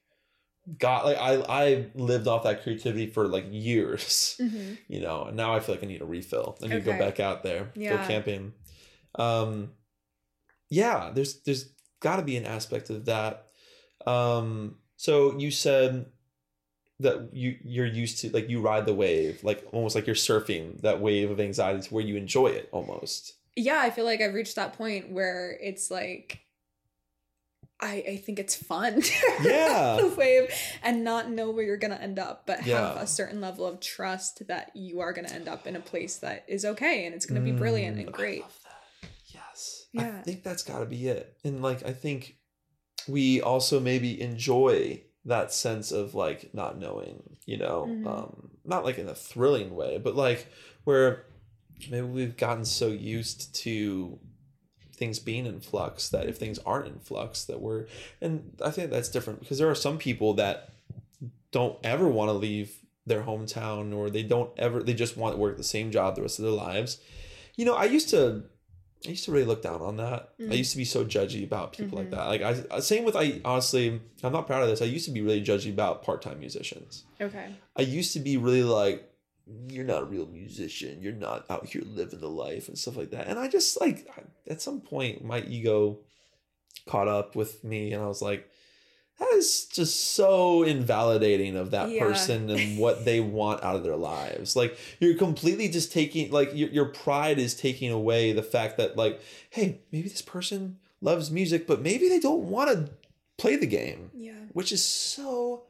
God, like I I lived off that creativity for like years hmm you know and now i feel like i need a refill. I need to go back out there go camping. Um yeah there's there's got to be an aspect of that. Um so you said that you you're used to like you ride the wave like almost like you're surfing that wave of anxiety to where you enjoy it almost. Yeah i feel like i've reached that point where it's like i i think it's fun to Yeah. ride the wave and not know where you're gonna end up but have a certain level of trust that you are gonna end up in a place that is okay and it's gonna be brilliant Mm, and I great love that. yes Yeah. i think that's got to be it and like i think we also maybe enjoy that sense of like not knowing you know Mhm. um not like in a thrilling way but like where maybe we've gotten so used to things being in flux that if things aren't in flux that we're and i think that's different because there are some people that don't ever want to leave their hometown or they don't ever they just want to work the same job the rest of their lives. You know i used to i used to really look down on that. I Mm. used to be so judgy about people Mhm. like that. Like i same with i honestly i'm not proud of this. I used to be really judgy about part-time musicians. Okay. I used to be really like, you're not a real musician. You're not out here living the life and stuff like that. And I just like at some point my ego caught up with me and I was like that is just so invalidating of that Yeah. person and what they want out of their lives. Like you're completely just taking like your your pride is taking away the fact that like hey, maybe this person loves music but maybe they don't want to play the game, Yeah. which is so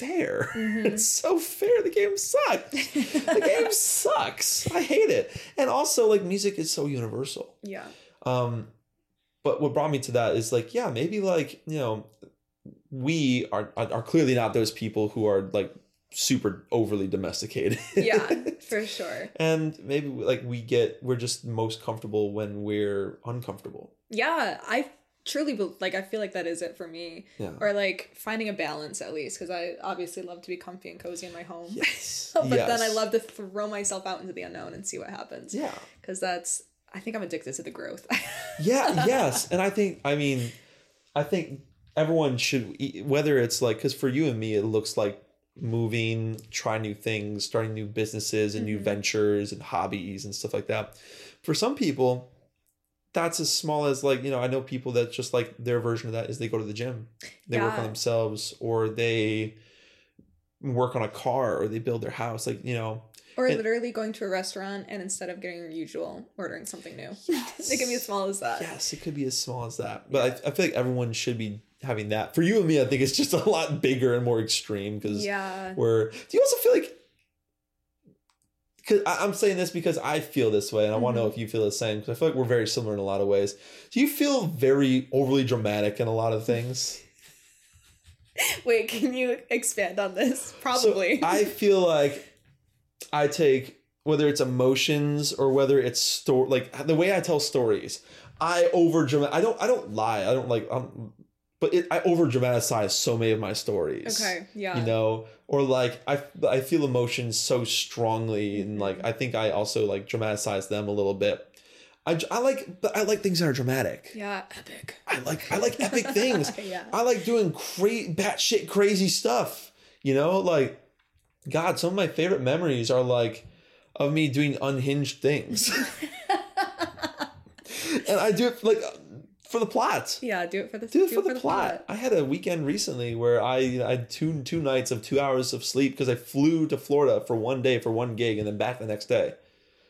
fair. Mhm. It's so fair. The game sucks. the game sucks. I hate it. And also like music is so universal. yeah. Um, but what brought me to that is like, yeah, maybe like you know, we are are are clearly not those people who are like super overly domesticated. Yeah, for sure. and maybe like we get we're just most comfortable when we're uncomfortable. Yeah, I truly like I feel like that is it for me. Yeah. Or like finding a balance at least because I obviously love to be comfy and cozy in my home. Yes. but then I love to throw myself out into the unknown and see what happens. Yeah. Because that's I think I'm addicted to the growth. yeah yes and i think i mean i think everyone should whether it's like because for you and me it looks like moving trying new things starting new businesses and new Mhm. ventures and hobbies and stuff like that for some people that's as small as like you know i know people that just like their version of that is they go to the gym they work on themselves or they work on a car or they build their house like you know or And- literally going to a restaurant and instead of getting your usual, ordering something new. yes It can be as small as that. Yes, it could be as small as that. But I, I feel like everyone should be having that. For you and me, I think it's just a lot bigger and more extreme because Yeah. we're. Do you also feel like? Because I'm saying this because I feel this way, and I want to know if you feel the same. Because I feel like we're very similar in a lot of ways. Do you feel very overly dramatic in a lot of things? Wait, can you expand on this? Probably. So I feel like I take whether it's emotions or whether it's story like the way I tell stories. I over dramatic. I don't. I don't lie. I don't like. Um, but it, I over dramatize so many of my stories. okay. Yeah. You know, or like I I feel emotions so strongly, and like mm-hmm. I think I also like dramatize them a little bit. I, I like but I like things that are dramatic. yeah. Epic. I like I like epic things. yeah. I like doing cra- batshit crazy stuff. You know, like God, some of my favorite memories are like of me doing unhinged things, and I do it like for the plot. yeah. Do it for the Do it for the, plot. I had a weekend recently where I, I had two two nights of two hours of sleep because I flew to Florida for one day for one gig and then back the next day.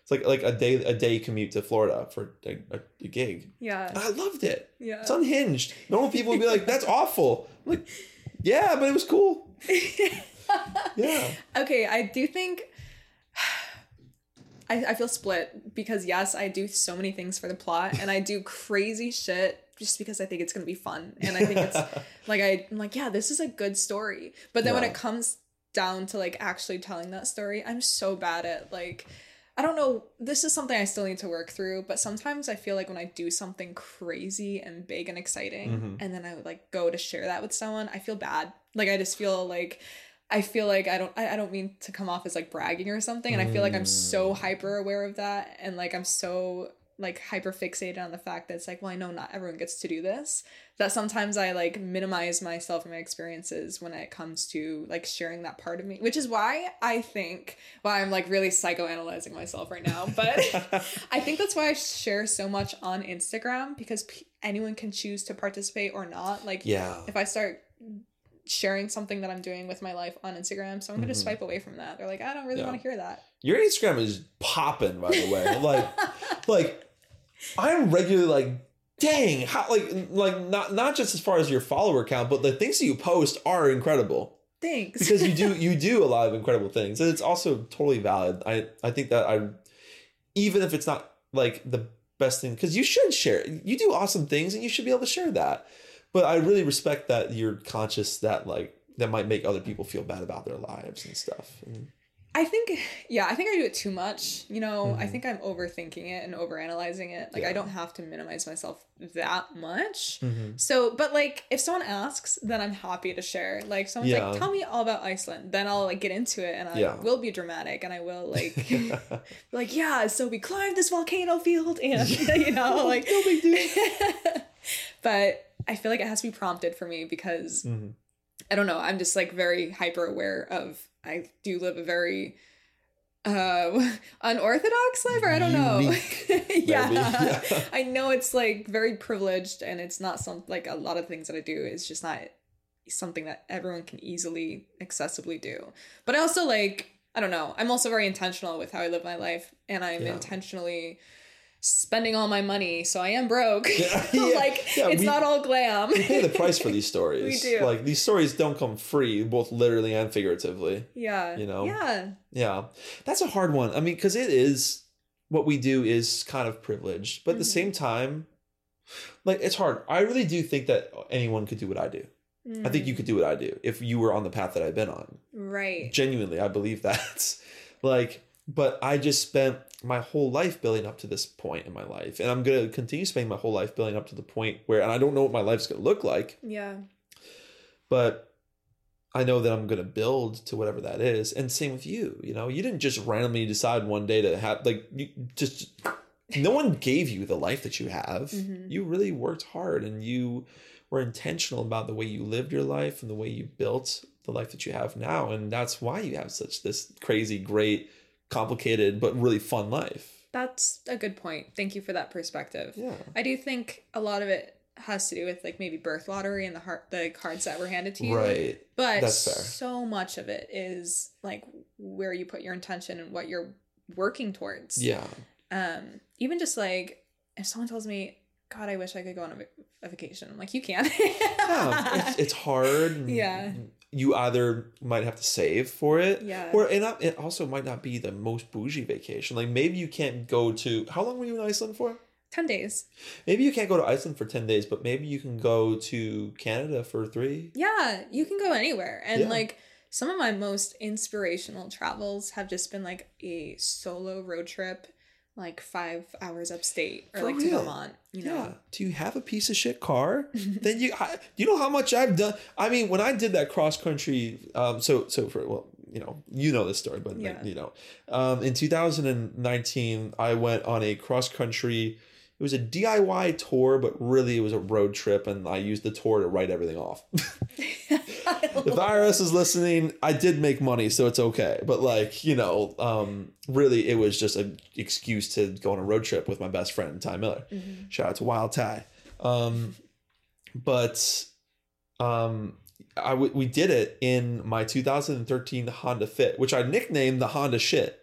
It's like like a day a day commute to Florida for a, a, a gig. Yeah. And I loved it. Yeah. It's unhinged. Normal people would be like, "That's awful." I'm like, yeah, but it was cool. Yeah. okay, I do think I, I feel split because yes, I do so many things for the plot and I do crazy shit just because I think it's gonna be fun. And I think it's like I, I'm like, yeah, this is a good story. But then when it comes down to like actually telling that story, I'm so bad at like I don't know, this is something I still need to work through, but sometimes I feel like when I do something crazy and big and exciting Mhm. and then I would like go to share that with someone, I feel bad. Like I just feel like I feel like I don't I, I don't mean to come off as like bragging or something and I feel like I'm so Mm. hyper aware of that and like I'm so like hyper fixated on the fact that it's like well I know not everyone gets to do this that sometimes I like minimize myself and my experiences when it comes to like sharing that part of me which is why I think why I'm like really psychoanalyzing myself right now but I think that's why I share so much on Instagram because p- anyone can choose to participate or not like yeah. if I start sharing something that I'm doing with my life on Instagram, someone could just Mhm. swipe away from that. They're like, I don't really Yeah. want to hear that. Your Instagram is popping, by the way. Like, like I'm regularly like, dang, how like like not not just as far as your follower count, but the things that you post are incredible. Thanks. because you do you do a lot of incredible things and it's also totally valid i i think that i even if it's not like the best thing because you should share you do awesome things and you should be able to share that but i really respect that you're conscious that like that might make other people feel bad about their lives and stuff and, I think, yeah, I think I do it too much. You know, I Mhm. think I'm overthinking it and overanalyzing it. Like, I don't have to minimize myself that much. So, but like, if someone asks, then I'm happy to share. Like, someone's Yeah. like, tell me all about Iceland. Then I'll like get into it and I Yeah. will be dramatic and I will like, like, yeah, so we climbed this volcano field and, you know, like, no big deal but I feel like it has to be prompted for me because Mhm. I don't know. I'm just like very hyper aware of. I do live a very uh unorthodox life or i don't know yeah. Yeah. i know it's like very privileged and it's not some like a lot of things that i do is just not something that everyone can easily accessibly do but i also like i don't know i'm also very intentional with how i live my life and i'm Yeah. intentionally spending all my money so i am broke Yeah, yeah, like yeah, it's we- not all glam we pay the price for these stories. We do. Like these stories don't come free, both literally and figuratively. yeah You know? yeah Yeah, that's a hard one. I mean, because it is what we do is kind of privileged, but at the Mhm. same time, like it's hard. I really do think that anyone could do what I do. I think you could do what I do if you were on the path that I've been on. Mm, right Genuinely, I believe that. like, but I just spent my whole life building up to this point in my life, and I'm gonna continue spending my whole life building up to the point where, and I don't know what my life's gonna look like, yeah but I know that I'm going to build to whatever that is. And same with you, you know, you didn't just randomly decide one day to have, like, you just, no one gave you the life that you have. Mhm. You really worked hard and you were intentional about the way you lived your life and the way you built the life that you have now. And that's why you have such this crazy, great, complicated, but really fun life. That's a good point. Thank you for that perspective. Yeah. I do think a lot of it has to do with like maybe birth lottery and the heart the cards that were handed to you. Right. But so much of it is like where you put your intention and what you're working towards. Yeah. Um even just like if someone tells me, God, I wish I could go on a, a vacation. I'm like, you can. yeah, it's, it's hard. Yeah. You either might have to save for it, Yeah. or it, not, it also might not be the most bougie vacation. Like maybe you can't go to. How long were you in Iceland for? 10 days. Maybe you can't go to Iceland for ten days, but maybe you can go to Canada for three. Yeah, you can go anywhere. And Yeah. like some of my most inspirational travels have just been like a solo road trip, like five hours upstate or For like real? to Vermont, you know? Yeah. Do you have a piece of shit car? then you, I, you know how much I've done. I mean, when I did that cross country, um, so so for well, you know, you know this story, but like, Yeah. you know, um, in 2019, I went on a cross country. It was a DIY tour, but really it was a road trip, and I used the tour to write everything off. if the IRS is listening, I did make money, so it's okay. But like, you know, um, really, it was just an excuse to go on a road trip with my best friend Ty Miller. Mhm. Shout out to Wild Ty. Um, but um, I w- we did it in my 2013 Honda Fit, which I nicknamed the Honda Shit.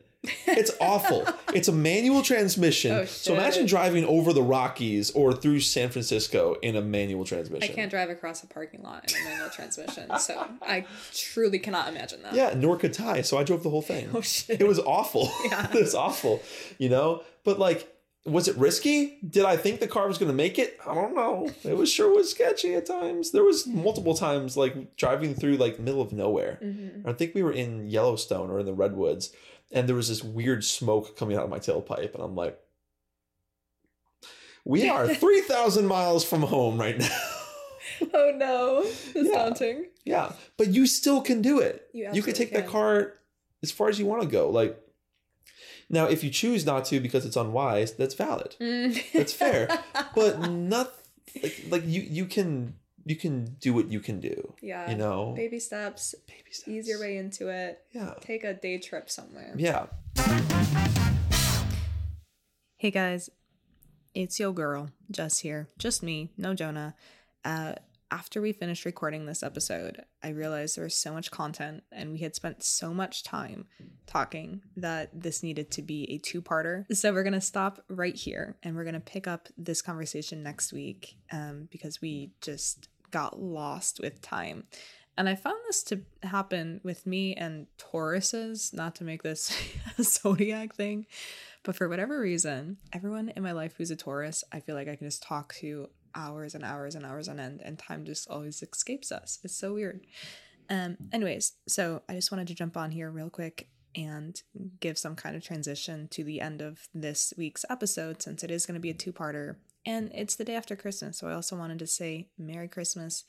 It's awful. it's a manual transmission. Oh, so imagine driving over the Rockies or through San Francisco in a manual transmission. I can't drive across a parking lot in a manual transmission, so I truly cannot imagine that. Yeah, nor could Ty. So I drove the whole thing. Oh shit. It was awful. Yeah. it was awful, you know? But like, was it risky? Did I think the car was going to make it? I don't know. It was sure was sketchy at times. There was multiple times like driving through like middle of nowhere. Mhm. I think we were in Yellowstone or in the redwoods and there was this weird smoke coming out of my tailpipe and I'm like we are 3000 miles from home right now. Oh no. It's Yeah. daunting. yeah, but you still can do it. You you can take that car as far as you want to go. Like now, if you choose not to because it's unwise, that's valid. Mm. That's fair. But not like, like you you can you can do what you can do. yeah. You know, Baby steps, baby steps. ease your way into it. Yeah, Take a day trip somewhere. yeah. Hey guys, it's your girl, Jess here. Just me, no Jonah. Uh, after we finished recording this episode, I realized there was so much content and we had spent so much time talking that this needed to be a two parter. So we're going to stop right here and we're going to pick up this conversation next week um, because we just got lost with time. And I found this to happen with me and Tauruses, not to make this a zodiac thing, but for whatever reason, everyone in my life who's a Taurus, I feel like I can just talk to hours and hours and hours on end, and time just always escapes us. It's so weird. Um, anyways, so I just wanted to jump on here real quick and give some kind of transition to the end of this week's episode since it is going to be a two parter and it's the day after Christmas. So I also wanted to say Merry Christmas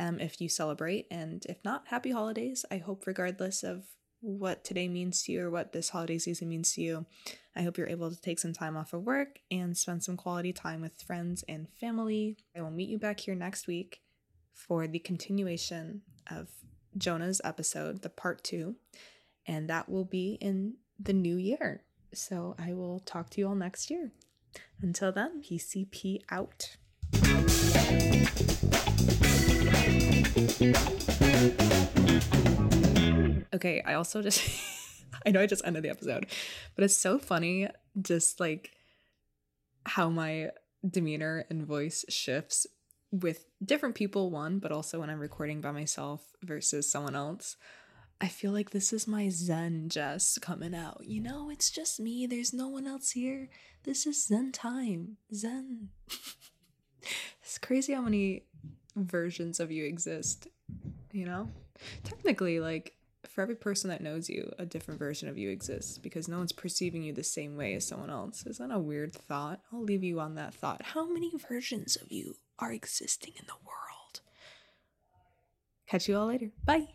um, if you celebrate, and if not, happy holidays. I hope, regardless of what today means to you or what this holiday season means to you, I hope you're able to take some time off of work and spend some quality time with friends and family. I will meet you back here next week for the continuation of Jonah's episode, the part two, and that will be in the new year. So I will talk to you all next year. Until then, PCP out. Okay, I also just I know I just ended the episode, but it's so funny just like how my demeanor and voice shifts with different people one, but also when I'm recording by myself versus someone else. I feel like this is my Zen just coming out. You know, it's just me. There's no one else here. This is Zen time. Zen. it's crazy how many versions of you exist, you know? Technically, like, for every person that knows you, a different version of you exists because no one's perceiving you the same way as someone else. Is that a weird thought? I'll leave you on that thought. How many versions of you are existing in the world? Catch you all later. Bye.